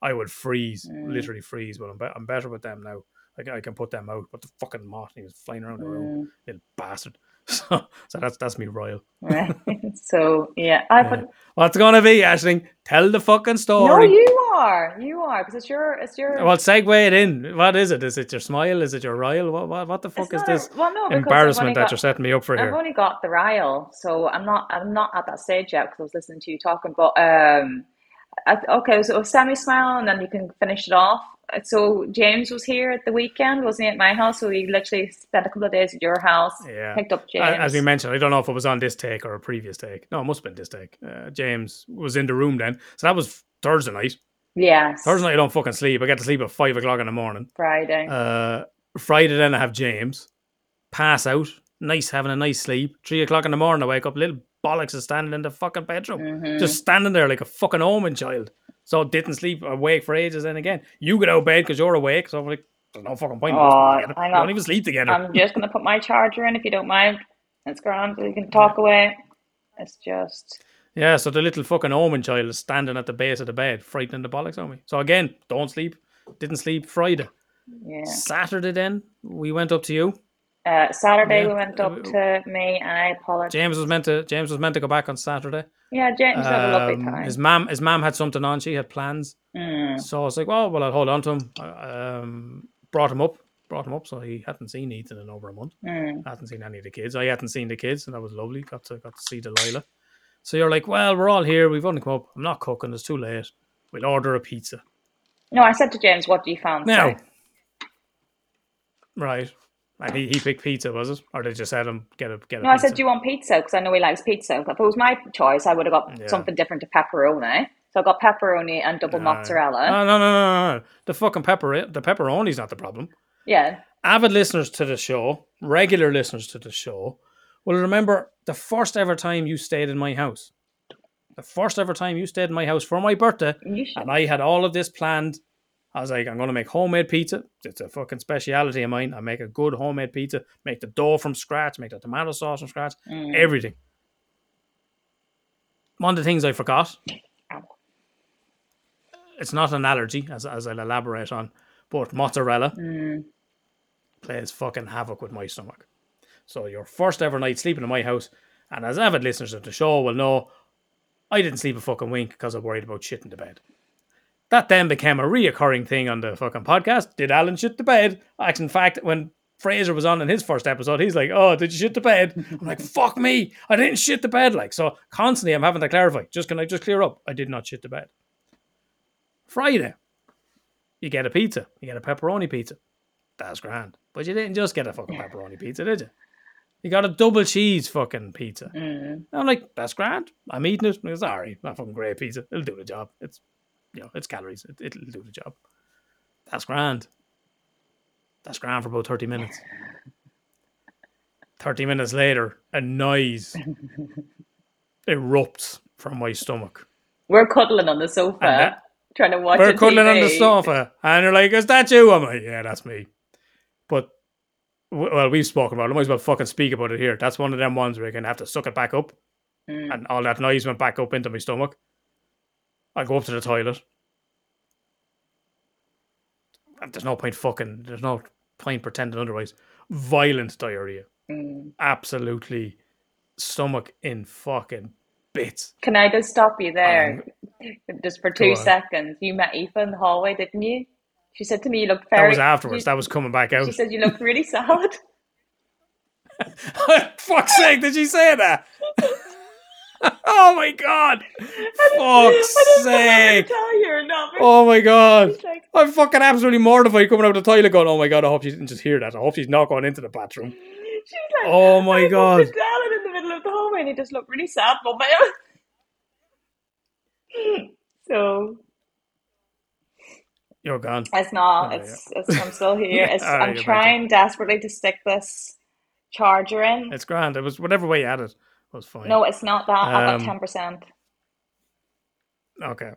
I would freeze, Mm. literally freeze. But I'm, be- I'm better with them now. I can, I can put them out. But the fucking moth, he was flying around the room, Mm, little bastard. So, so that's that's me royal. right. so yeah, I Yeah. put. What's gonna be, Ashling? Tell the fucking story. No, you are. You are because it's your. It's your. Well, segue it in. What is it? Is it your smile? Is it your royal? What what, what the it's fuck is not a- this well, no, I've embarrassment that got- you're setting me up for I've here? only got the rile, so I'm not. I'm not at that stage yet because I was listening to you talking. But um, I, okay, so semi smile, and then you can finish it off. So James was here at the weekend, wasn't he? At my house, so we literally spent a couple of days at your house. Yeah. Picked up James. As we mentioned, I don't know if it was on this take or a previous take. No, it must have been this take. Uh, James was in the room then. So that was Thursday night. yes. Thursday night, I don't fucking sleep. I get to sleep at five o'clock in the morning. Friday. Uh, Friday, then I have James. Pass out. Nice, having a nice sleep. Three o'clock in the morning, I wake up. Little bollocks is standing in the fucking bedroom. Mhm. Just standing there like a fucking omen child. So didn't sleep awake for ages. Then again, you get out of bed because you're awake. So I'm like, there's no fucking point. in us Aw, being hang We don't even sleep together. I'm just gonna put my charger in if you don't mind. It's grand. so You can talk away. It's just. Yeah, so the little fucking omen child is standing at the base of the bed, frightening the bollocks on me. So again, don't sleep. Didn't sleep Friday. Yeah. Saturday then, we went up to you. Uh, Saturday Yeah. we went up to me, and I apologize. James was meant to James was meant to go back on Saturday. Yeah, James had a lovely Um, time. his mom his mom had something on, she had plans. Mm. So I was like, well, well, I'll hold on to him. I, um, brought him up, brought him up. So he hadn't seen Ethan in over a month. Mm. hadn't seen any of the kids. I hadn't seen the kids, and that was lovely. Got to got to see Delilah. So you're like, well, we're all here. We've only come up. I'm not cooking. It's too late. We'll order a pizza No, I said to James, "What do you fancy?" now. Right, and he, he picked pizza, was it, or they just had him get a get a No, I said, "Do you want pizza?" Because I know he likes pizza. If it was my choice, I would have got Yeah. something different to pepperoni. So I got pepperoni and double Aye. mozzarella. No, no, no, no, no. The fucking pepper, the pepperoni's not the problem. yeah, Avid listeners to the show, regular listeners to the show, will remember the first ever time you stayed in my house. The first ever time you stayed in my house for my birthday, and I had all of this planned. I was like, I'm going to make homemade pizza. It's a fucking speciality of mine. I make a good homemade pizza, make the dough from scratch, make the tomato sauce from scratch, Mm. everything. One of the things I forgot, it's not an allergy, as, as I'll elaborate on, but mozzarella Mm. plays fucking havoc with my stomach. So your first ever night sleeping in my house, and as avid listeners of the show will know, I didn't sleep a fucking wink because I worried about shitting the bed. That then became a reoccurring thing on the fucking podcast. Did Alan shit the bed? Actually, in fact, when Fraser was on in his first episode, he's like, "Oh, did you shit the bed?" I'm like, "Fuck me, I didn't shit the bed." Like so, constantly I'm having to clarify. Just can I just clear up? I did not shit the bed. Friday, you get a pizza. You get a pepperoni pizza. That's grand. But you didn't just get a fucking pepperoni pizza, did you? You got a double cheese fucking pizza. Mm. I'm like, that's grand. I'm eating it. It's all right. Not fucking great pizza. It'll do the job. It's, you know, it's calories. It, it'll do the job. That's grand. That's grand for about 30 minutes. 30 minutes later, a noise erupts from my stomach. We're cuddling on the sofa, that- trying to watch. We're cuddling on the sofa, and they're like, "Is that you?" I'm like, "Yeah, that's me." But well, we've spoken about it. I might as well fucking speak about it here. That's one of them ones where you're gonna have to suck it back up, Mm. and all that noise went back up into my stomach. I go up to the toilet. And there's no point fucking. There's no point pretending otherwise. Violent diarrhea, Mm. absolutely, stomach in fucking bits. Can I just stop you there, just for two on. seconds? You met Aoife in the hallway, didn't you? She said to me, "You look That very." was afterwards. That was coming back out. she said, "You look really sad." Fuck's sake, did she say that? Oh my god! Fuck's didn't know whether sake! to tell you or not. but Oh my god! like, I'm fucking absolutely mortified coming out of the toilet going, oh my god, I hope she didn't just hear that. I hope she's not going into the bathroom. she's like, Oh my God. in the middle of the hallway, and he just looked really sad, so You're gone. it's not. Oh, It's, it's I'm still here. Yeah, It's, alright, I'm trying desperately to stick this charger in. It's grand. It was whatever way you had it was fine. No, it's not that. I've got Um, ten percent. Okay.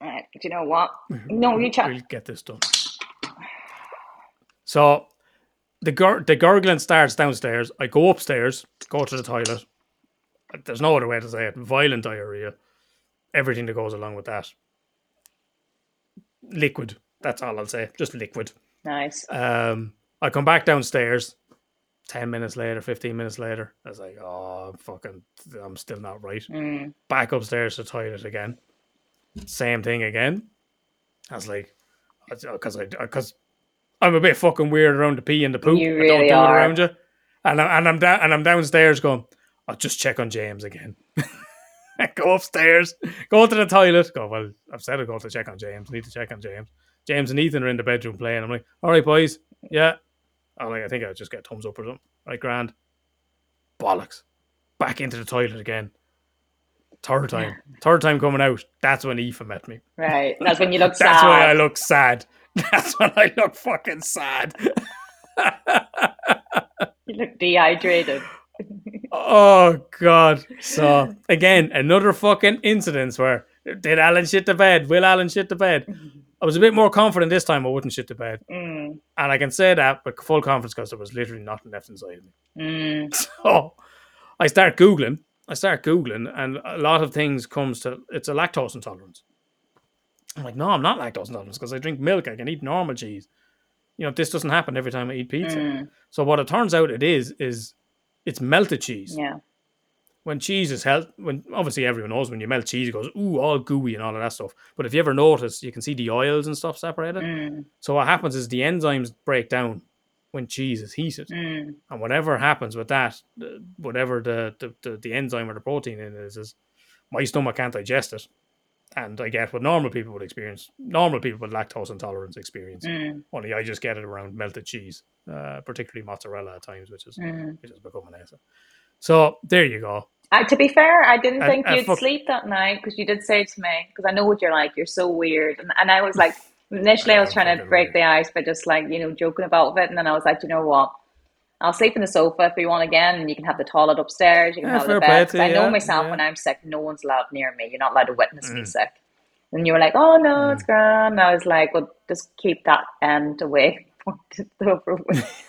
Right. Do you know what? No, you chat. We'll get this done. So the gur- the gurgling starts downstairs. I go upstairs, go to the toilet. There's no other way to say it. Violent diarrhea. Everything that goes along with that. Liquid. That's all I'll say. Just liquid. Nice. Um, I come back downstairs. Ten minutes later, fifteen minutes later, I was like, "Oh, I'm fucking, I'm still not right." Mm. Back upstairs to the toilet again. Same thing again. I was like, because I, because I'm a bit fucking weird around the pee and the poop. You I don't do are. it around you. And I, and I'm down and I'm downstairs going. I'll just check on James again. go upstairs, go to the toilet. Go well. I've said I go to check on James. Need to check on James. James and Ethan are in the bedroom playing. I'm like, all right, boys. Yeah. I'm like, I think I'll just get thumbs up or something. Right, grand. Bollocks. Back into the toilet again. Third time. Third time coming out. That's when Aoife met me. Right. That's when you look That's sad. why I look sad. That's when I look fucking sad. You look dehydrated. oh god. So again, another fucking incident where did Alan shit the bed? Will Alan shit the bed? I was a bit more confident this time I wouldn't shit the bed. Mm. And I can say that with full confidence because there was literally nothing left inside of me. Mm. So I start Googling. I start Googling and a lot of things comes to it's a lactose intolerance. I'm like, no, I'm not lactose intolerant because I drink milk, I can eat normal cheese. You know, this doesn't happen every time I eat pizza. Mm. So what it turns out it is is it's melted cheese. Yeah. When cheese is held, when obviously everyone knows when you melt cheese, it goes ooh all gooey and all of that stuff. But if you ever notice, you can see the oils and stuff separated. Mm. So what happens is the enzymes break down when cheese is heated, Mm. and whatever happens with that, whatever the the, the the enzyme or the protein in it is, is my stomach can't digest it, and I get what normal people would experience. Normal people with lactose intolerance experience. Mm. Only I just get it around melted cheese, uh, particularly mozzarella at times, which is Mm. which is become an acid. So there you go. I, to be fair, I didn't think I you'd fuck- sleep that night because you did say to me, because I know what you're like, you're so weird. And, and I was like, initially, I was trying to break weird. the ice by just like, you know, joking about it. And then I was like, you know what? I'll sleep in the sofa if you want again, and you can have the toilet upstairs. You can Yeah, have the bed. 'Cause I know yeah, myself yeah. when I'm sick, no one's allowed near me. You're not allowed to witness me Mm. sick. And you were like, oh no, it's grand. And I was like, well, just keep that end away.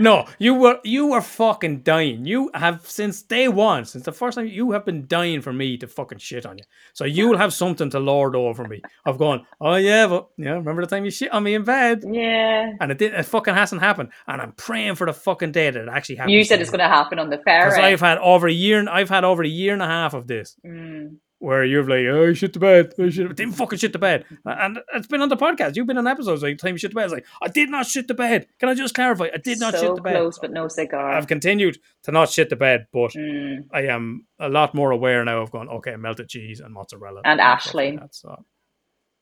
No, you were you were fucking dying. You have since day one, since the first time you have been dying for me to fucking shit on you. So you will have something to lord over me. I've gone, oh yeah, but yeah, remember the time you shit on me in bed? yeah. And it did it fucking hasn't happened. And I'm praying for the fucking day that it actually happens. You said it's going to happen on the fair. because I've had over a year and I've had over a year and a half of this. Mm. Where you're like, oh, you shit the bed. I shit, didn't fucking shit the bed. And it's been on the podcast. You've been on episodes like, time you shit the bed. It's like, I did not shit the bed. Can I just clarify? I did not so shit the bed. close, but no cigar. I've continued to not shit the bed, but Mm. I am a lot more aware now of going, okay, melted cheese and mozzarella. And stuff like Ashley. that, so.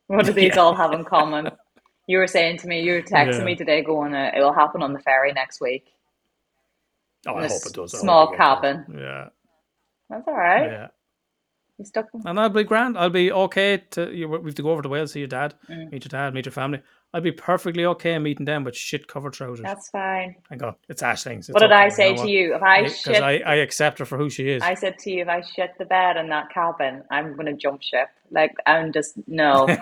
What do these Yeah. all have in common? You were saying to me, you were texting Yeah. me today, going, uh, "It'll happen on the ferry next week." Oh, I hope it does. I small we get that. cabin. Yeah, That's all right. yeah. You stuck. And I'll be grand. I'll be okay to you. We have to go over to Wales, see your dad, Mm. meet your dad, meet your family. I'll be perfectly okay meeting them with shit covered trousers. That's fine. Thank God, it's Ashling's. What did I say to you? If I Because shit, I, I accept her for who she is. I said to you, if I shit the bed in that cabin, I'm gonna jump ship. Like I'm just no.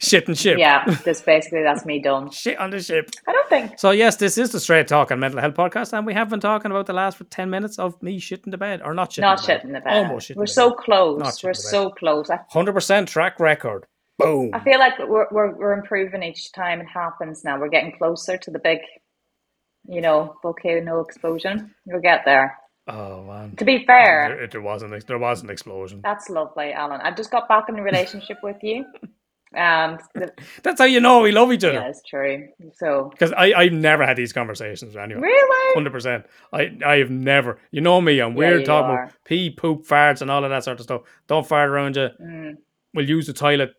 shit and ship. yeah, just basically that's me done. Shit on the ship. I don't think. So yes, this is the Straight Talk and Mental Health podcast, and we have been talking about the last for ten minutes of me shitting the bed or not shitting. Not the bed. shitting the bed. Almost shitting We're so bed. close. We're so close. Hundred percent track record. Boom. I feel like we're, we're we're improving each time it happens. Now we're getting closer to the big, you know, volcano explosion. We'll get there. Oh man. To be fair, There, there was an there was an explosion. that's lovely, Alan. I've just got back in a relationship with you, and the, That's how you know we love each other. yeah, it's true. So Because I I've never had these conversations with anyone. really, Hundred percent. I I have never. You know me. I'm Yeah, weird talking about pee, poop, farts, and all of that sort of stuff. Don't fart around you. Mm. We'll use the toilet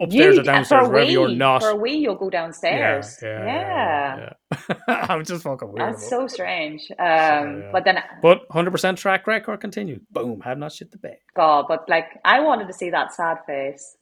upstairs you or downstairs for a wherever you're not. For a wee, you'll go downstairs. yeah, Yeah. yeah, yeah. I'm just fucking weird. That's so strange. Um, yeah. but then But hundred percent track record continued. Boom. Have not shit the bed. God, but like I wanted to see that sad face.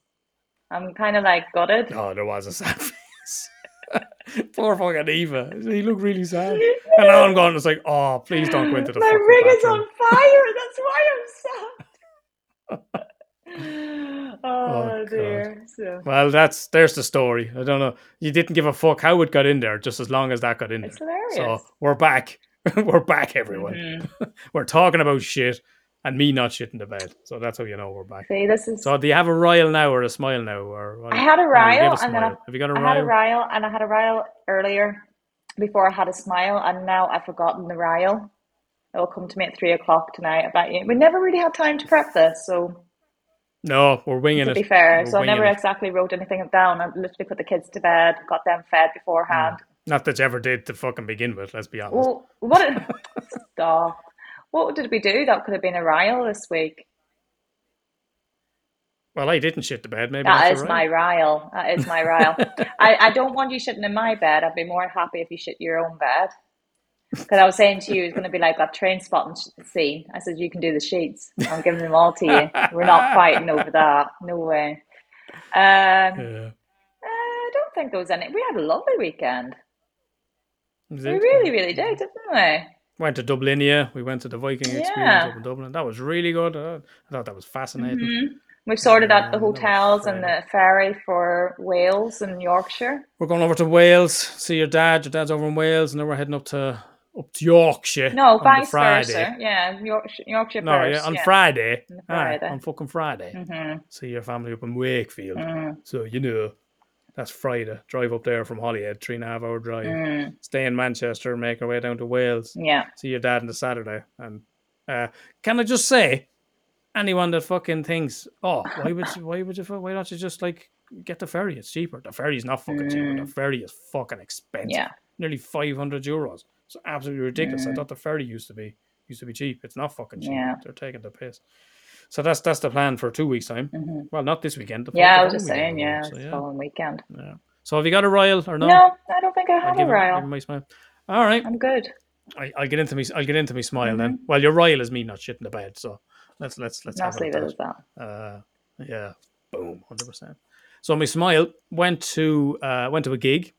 I'm kind of like gutted. Oh, there was a sad face. Poor fucking Aoife. He looked really sad. And now I'm going. It's like, oh, please don't go into the My ring is on fire. That's why I'm sad. oh, God. dear. So Well, that's there's the story. I don't know. You didn't give a fuck how it got in there, just as long as that got in it's there. hilarious. So we're back. we're back, everyone. Mhm. We're talking about shit and me not shitting the bed. So that's how you know we're back. See, this is. So do you have a rile now or a smile now, or? I had a rile a and then I, have you got a I had a rile? rile and I had a rile earlier before I had a smile, and now I've forgotten the rile. It'll come to me at three o'clock tonight. About you, we never really had time to prep this, so No, we're winging to it. be fair, We're so I never it. exactly wrote anything down. I literally put the kids to bed, got them fed beforehand. Mm. Not that you ever did to fucking begin with. Let's be honest. Well, what did, stop? What did we do? That could have been a rile this week. Well, I didn't shit the bed. Maybe That that's my rile. That is my rile. I, I don't want you shitting in my bed. I'd be more happy if you shit your own bed. Because I was saying to you, it's going to be like that train spotting scene. I said, you can do the sheets. I'm giving them all to you. We're not fighting over that. No way. Um, Yeah. I don't think there was any. We had a lovely weekend. We really, really did, didn't we? Went to Dublinia. We went to the Viking experience Yeah. up in Dublin. That was really good. I thought that was fascinating. Mhm. We've sorted out the hotels and the ferry for Wales and Yorkshire. We're going over to Wales. See your dad. Your dad's over in Wales, and then we're heading up to up to Yorkshire. No, on the vice Friday. versa. Yeah, Yorkshire, Yorkshire No, first. yeah, on yeah. Friday. On Aye, Friday. on fucking Friday. Mhm, See your family up in Wakefield. mm, So you know, that's Friday. Drive up there from Holyhead, three and a half hour drive. mm. Stay in Manchester, make our way down to Wales. Yeah. see your dad on the Saturday. And uh, can I just say, anyone that fucking thinks, oh, why would you, why would you, why don't you just like get the ferry? It's cheaper. The ferry's not fucking cheaper. The ferry is fucking expensive. Mm. Yeah. nearly five hundred euros. It's absolutely ridiculous. I Mm. thought the ferry used to be used to be cheap. It's not fucking cheap. Yeah. They're taking the piss. So that's that's the plan for two weeks time. Mhm. Well, not this weekend. Yeah, I was just saying, yeah, So, yeah, following weekend. yeah. So have you got a royal or no? No, I don't think I I'll have a give my smile. All right. I'm good. I, I'll get into me. I'll get into me smile then. Mm-hmm. Well, your royal is me not shitting the bed, so let's let's let's Let's have leave it as that. Uh, yeah, boom, hundred percent. So my smile went to uh, went to a gig.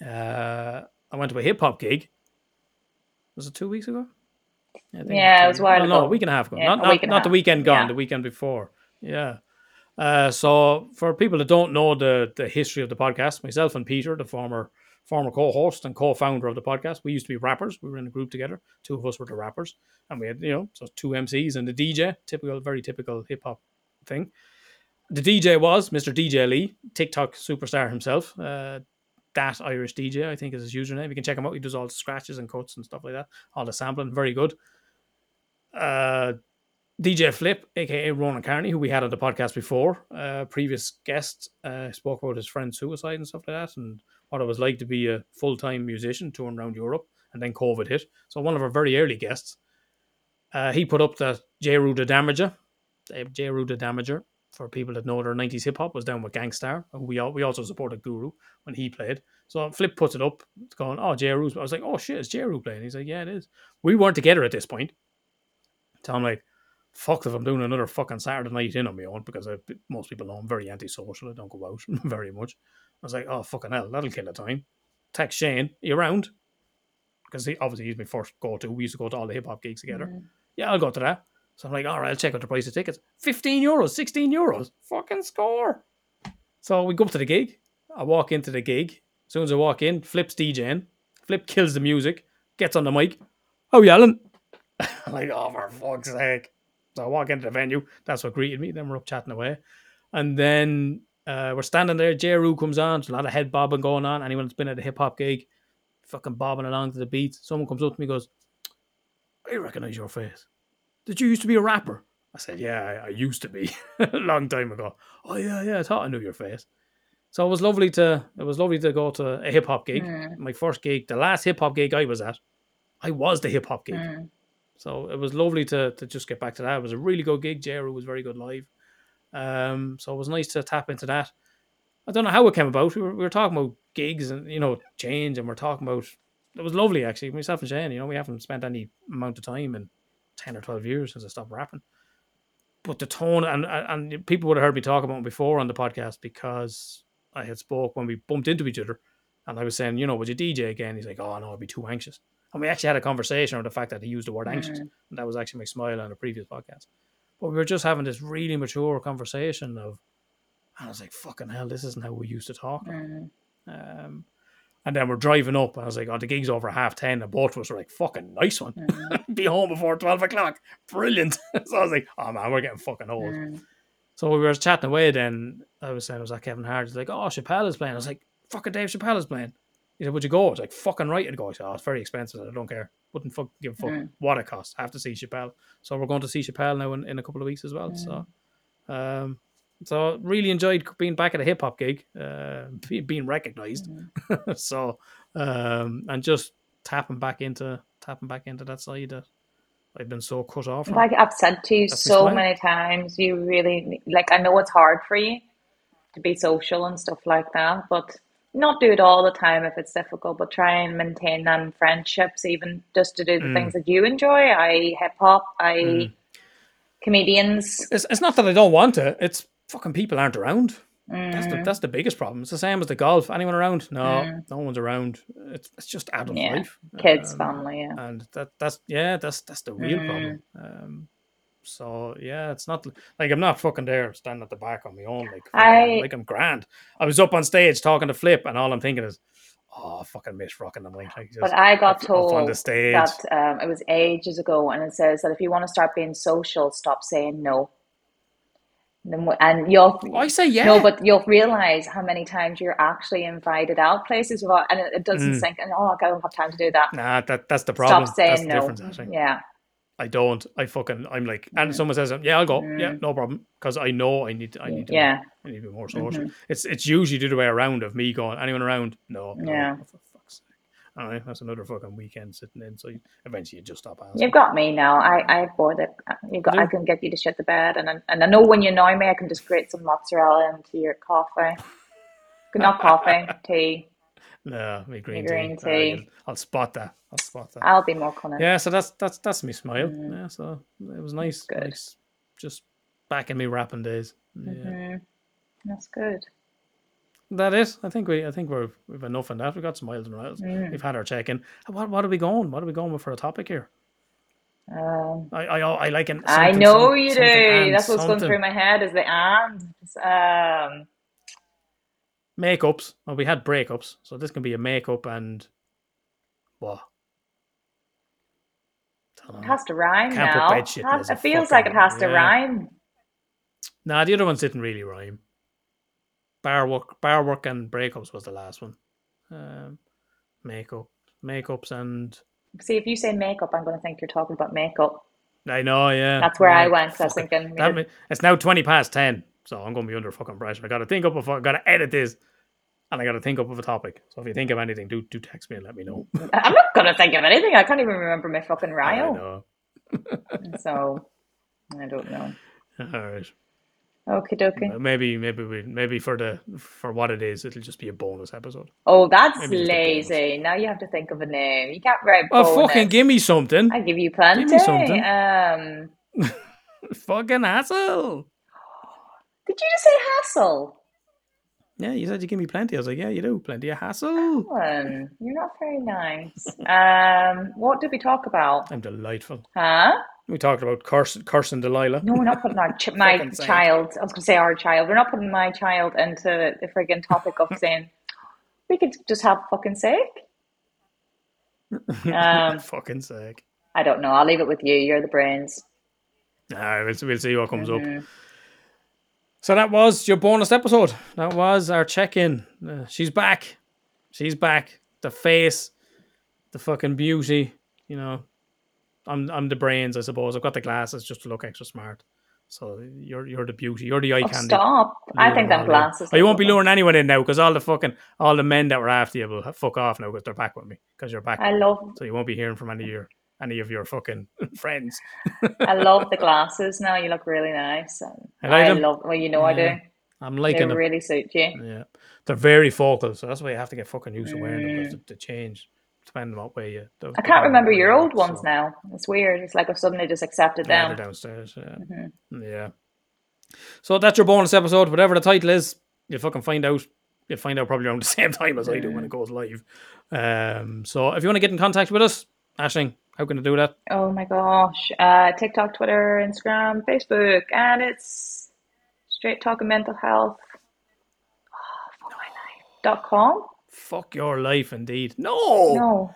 Uh, I went to a hip hop gig. Was it two weeks ago? I think Yeah, it was a weeks- well, No, ago. a week and a half ago. Yeah, not not, week and a not the weekend gone. Yeah. The weekend before. Yeah. Uh, so for people that don't know the the history of the podcast, myself and Peter, the former former co-host and co-founder of the podcast, we used to be rappers. We were in a group together. Two of us were the rappers, and we had you know so two MCs and the DJ. Typical, very typical hip hop thing. The DJ was Mr. DJ Lee, TikTok superstar himself. Uh, that Irish DJ, I think, is his username. You can check him out. He does all the scratches and cuts and stuff like that. All the sampling, very good. Uh, DJ Flip, aka Ronan Carney, who we had on the podcast before, uh, previous guest, uh, spoke about his friend's suicide and stuff like that, and what it was like to be a full time musician touring around Europe, and then COVID hit. So one of our very early guests, uh, he put up that Jeru the Damaja, uh, Jeru the Damaja, for people that know their 90s hip hop was down with Gang Starr. We all, we also supported Guru when he played. So Flip puts it up. It's going, oh, Jeru's. I was like, oh shit, it's Jeru playing. He's like, yeah, it is. We weren't together at this point. So I'm like, fuck if I'm doing another fucking Saturday night in on my own because I, most people know I'm very antisocial. I don't go out very much. I was like, oh fucking hell, that'll kill the time. Text Shane, you around? Because he obviously he's my first go to. We used to go to all the hip hop gigs together. Mm. Yeah, I'll go to that. So I'm like, all right, I'll check out the price of tickets. 15 euros, 16 euros. Fucking score. So we go up to the gig. I walk into the gig. As soon as I walk in, Flip's DJing. Flip kills the music, gets on the mic. Oh, yelling. Like, oh, for fuck's sake. So I walk into the venue. That's what greeted me. Then we're up chatting away. And then uh, we're standing there. J. Comes on. There's a lot of head bobbing going on. Anyone that's been at a hip hop gig, fucking bobbing along to the beat. Someone comes up to me goes, I recognize your face. Did you used to be a rapper? I said, Yeah, I, I used to be a long time ago. Oh yeah, yeah, I thought I knew your face. So it was lovely to it was lovely to go to a hip hop gig. Mm. My first gig, the last hip hop gig I was at, I was the hip hop gig. Mm. So it was lovely to to just get back to that. It was a really good gig. Jeru was very good live. Um, so it was nice to tap into that. I don't know how it came about. We were, we were talking about gigs and you know change, and we're talking about. It was lovely actually. Myself and Shane, you know, we haven't spent any amount of time in ten or twelve years since I stopped rapping. But the tone and and people would have heard me talk about it before on the podcast because I had spoke when we bumped into each other, and I was saying, you know, would you DJ again? He's like, oh no, I'd be too anxious. And we actually had a conversation on the fact that he used the word anxious, Mm. and that was actually my smile on a previous podcast. But we were just having this really mature conversation of, and I was like, fucking hell, this isn't how we used to talk. Mm. Um, and then we're driving up, and I was like, oh, the gig's over at half 10. And both of us were like, fucking nice one. Mm. Be home before 12 o'clock. Brilliant. so I was like, oh man, we're getting fucking old. Mm. So we were chatting away then. I was saying, was like, Kevin Hart. He's like, oh, Chappelle is playing. I was like, fucking Dave Chappelle is playing. He said, would you go? I was like, fucking right. I'd go. I said, oh, it's very expensive. I don't care. Wouldn't fuck, give a fuck Mm. what it costs. I have to see Chappelle. So we're going to see Chappelle now in, in a couple of weeks as well. Mm. So, um, so really enjoyed being back at a hip hop gig, uh, being recognized. Mm. so, um, and just tapping back into tapping back into that side that I've been so cut off. from. Like I've said to you That's so many times, you really like. I know it's hard for you to be social and stuff like that, but not do it all the time if it's difficult. But try and maintain them friendships, even just to do the Mm. things that you enjoy. I hip hop, I Mm. comedians. It's, it's not that I don't want to. It's fucking people aren't around. That's the Mm, that's the biggest problem. It's the same as the golf. Anyone around? No, Mm. no one's around. It's it's just adult Yeah. life. kids, Um, family, yeah. and that that's yeah, that's that's the real Mm. problem. Um, so yeah, it's not like I'm not fucking there standing at the back on my own like I- like I'm grand. I was up on stage talking to Flip, and all I'm thinking is, oh, I fucking miss rocking the mic. Like, just But I got on told the stage. that um, it was ages ago, and it says that if you want to start being social, stop saying no. Then wh- And you'll I say yeah. no, but you'll realize how many times you're actually invited out places without, and it, it doesn't Mm. sink. And oh, I don't have time to do that. nah, that that's the problem. Stop saying that's the no. Yeah, I don't. I fucking. I'm like, and Mm. someone says, "Yeah, I'll go. Yeah, Mm. no problem," because I know I need. To, I need to. yeah, I need to be more social. Mhm. It's it's usually the other way around of me going. Anyone around? No. no, Yeah. For fuck's sake. All right, that's another fucking weekend sitting in. So you, eventually you just stop asking. you've got me now. I I bored it. You got. I can get you to shit the bed, and I, and I know when you annoy me, I can just grate some mozzarella into your coffee. Not coffee, tea. No, me green, green tea. Tea. you'll- I'll spot that. I'll spot that. I'll be more cunning. yeah, so that's that's that's me smile. Mm. Yeah, so it was nice. Good. Nice, just back in me rapping days. Yeah. Mhm. That's good. That is. I think we. I think we're we've enough in that. We've got smiles and rattles. Mm. We've had our check in. What what are we going? What are we going with for a topic here? Um, I I, I like an. I know some- you do. That's what's going through my head is the and. Um, makeups. Well, we had breakups, so this can be a makeup and what? It has to rhyme Can't now. shit Has- it feels like it has to yeah. rhyme. Nah, the other ones didn't really rhyme. Bar work, bar work, and breakups was the last one. Um, makeup, makeups, and See, if you say makeup, I'm going to think you're talking about makeup. I know, yeah. That's where I went. I was thinking, that it's now twenty past ten, so I'm gonna be under fucking pressure. I gotta think up of, I gotta edit this, and I gotta think up of a topic. So if you think of anything, do do text me and let me know. I'm not going to think of anything. I can't even remember my fucking I Rio. know. So, I don't know. All right. Okie dokie. Maybe, maybe we, maybe for the for what it is, it'll just be a bonus episode. Oh, that's Maybe just a bonus. lazy. Now you have to think of a name. You can't write Oh, fucking give me something! I give you plenty. me something. Um, fucking hassle. did you just say hassle? Yeah, you said you give me plenty. I was like, yeah, you do. Plenty of hassle. Alan, you're not very nice. Um, what did we talk about? I'm delightful. Huh? We talked about cursing, cursing Delilah. No, we're not putting our ch- my child. I was going to say our child. We're not putting my child into the friggin' topic of saying we could just have fucking sake. Um, fucking sake. I don't know. I'll leave it with you. You're the brains. Right, we'll, we'll see what comes up. So that was your bonus episode. That was our check-in. Uh, she's back. She's back. The face, the fucking beauty. You know, I'm I'm the brains, I suppose. I've got the glasses just to look extra smart. So you're you're the beauty. You're the eye Oh, candy. stop! I think them all glasses. Oh, you won't be luring anyone in now because all the fucking all the men that were after you will fuck off now because they're back with me because you're back. I love, so you won't be hearing from any of your any of your fucking friends. I love the glasses. Now you look really nice. And I like them. love. Well, you know I do. I'm They liking them. really suit you. Yeah, they're very focal, so that's why you have to get fucking used to wearing them to They change depending on what way you. the- I can't remember your old look, ones so- now. It's weird. It's like I've suddenly just accepted Yeah, them. they're downstairs. Yeah. Mhm. yeah. So that's your bonus episode. Whatever the title is, you'll fucking find out. You'll find out probably around the same time as I do when it goes live. Um, so if you want to get in contact with us, Ashling, how can I do that? Oh my gosh. Uh, TikTok, Twitter, Instagram, Facebook, and it's straight talking mental health. Oh, fuck my life. Dot com? Fuck your life, indeed. No. No.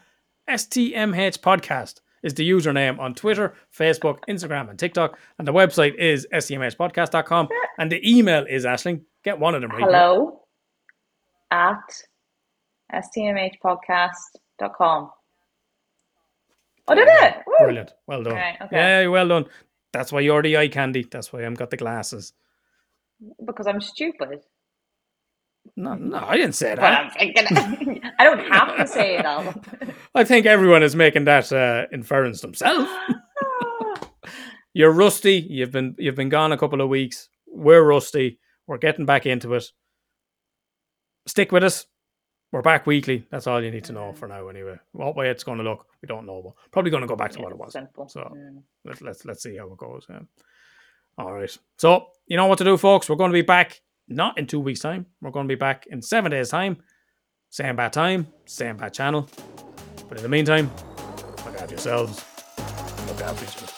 STMH Podcast is the username on Twitter, Facebook, Instagram, and TikTok. And the website is stmhpodcast.com. And the email is, Ashling, get one of them right. now. Hello at stmhpodcast.com. Oh, did it? Woo! Brilliant. Well done. Right, okay. Yeah, well done. That's why you're the eye candy. That's why I've got the glasses. Because I'm stupid. No, no, I didn't say that. I don't have to say it all. I think everyone is making that uh, inference themselves. You're rusty. You've been you've been gone a couple of weeks. We're rusty. We're getting back into it. Stick with us. We're back weekly. That's all you need to know for now. Anyway, what way it's going to look, we don't know. But probably going to go back to what it was. Simple. So Mm. let's let's let's see how it goes. Yeah. All right. So you know what to do, folks. We're going to be back not in two weeks' time. We're going to be back in seven days' time. Same bad time, same bad channel. But in the meantime, look after yourselves. Look after each other.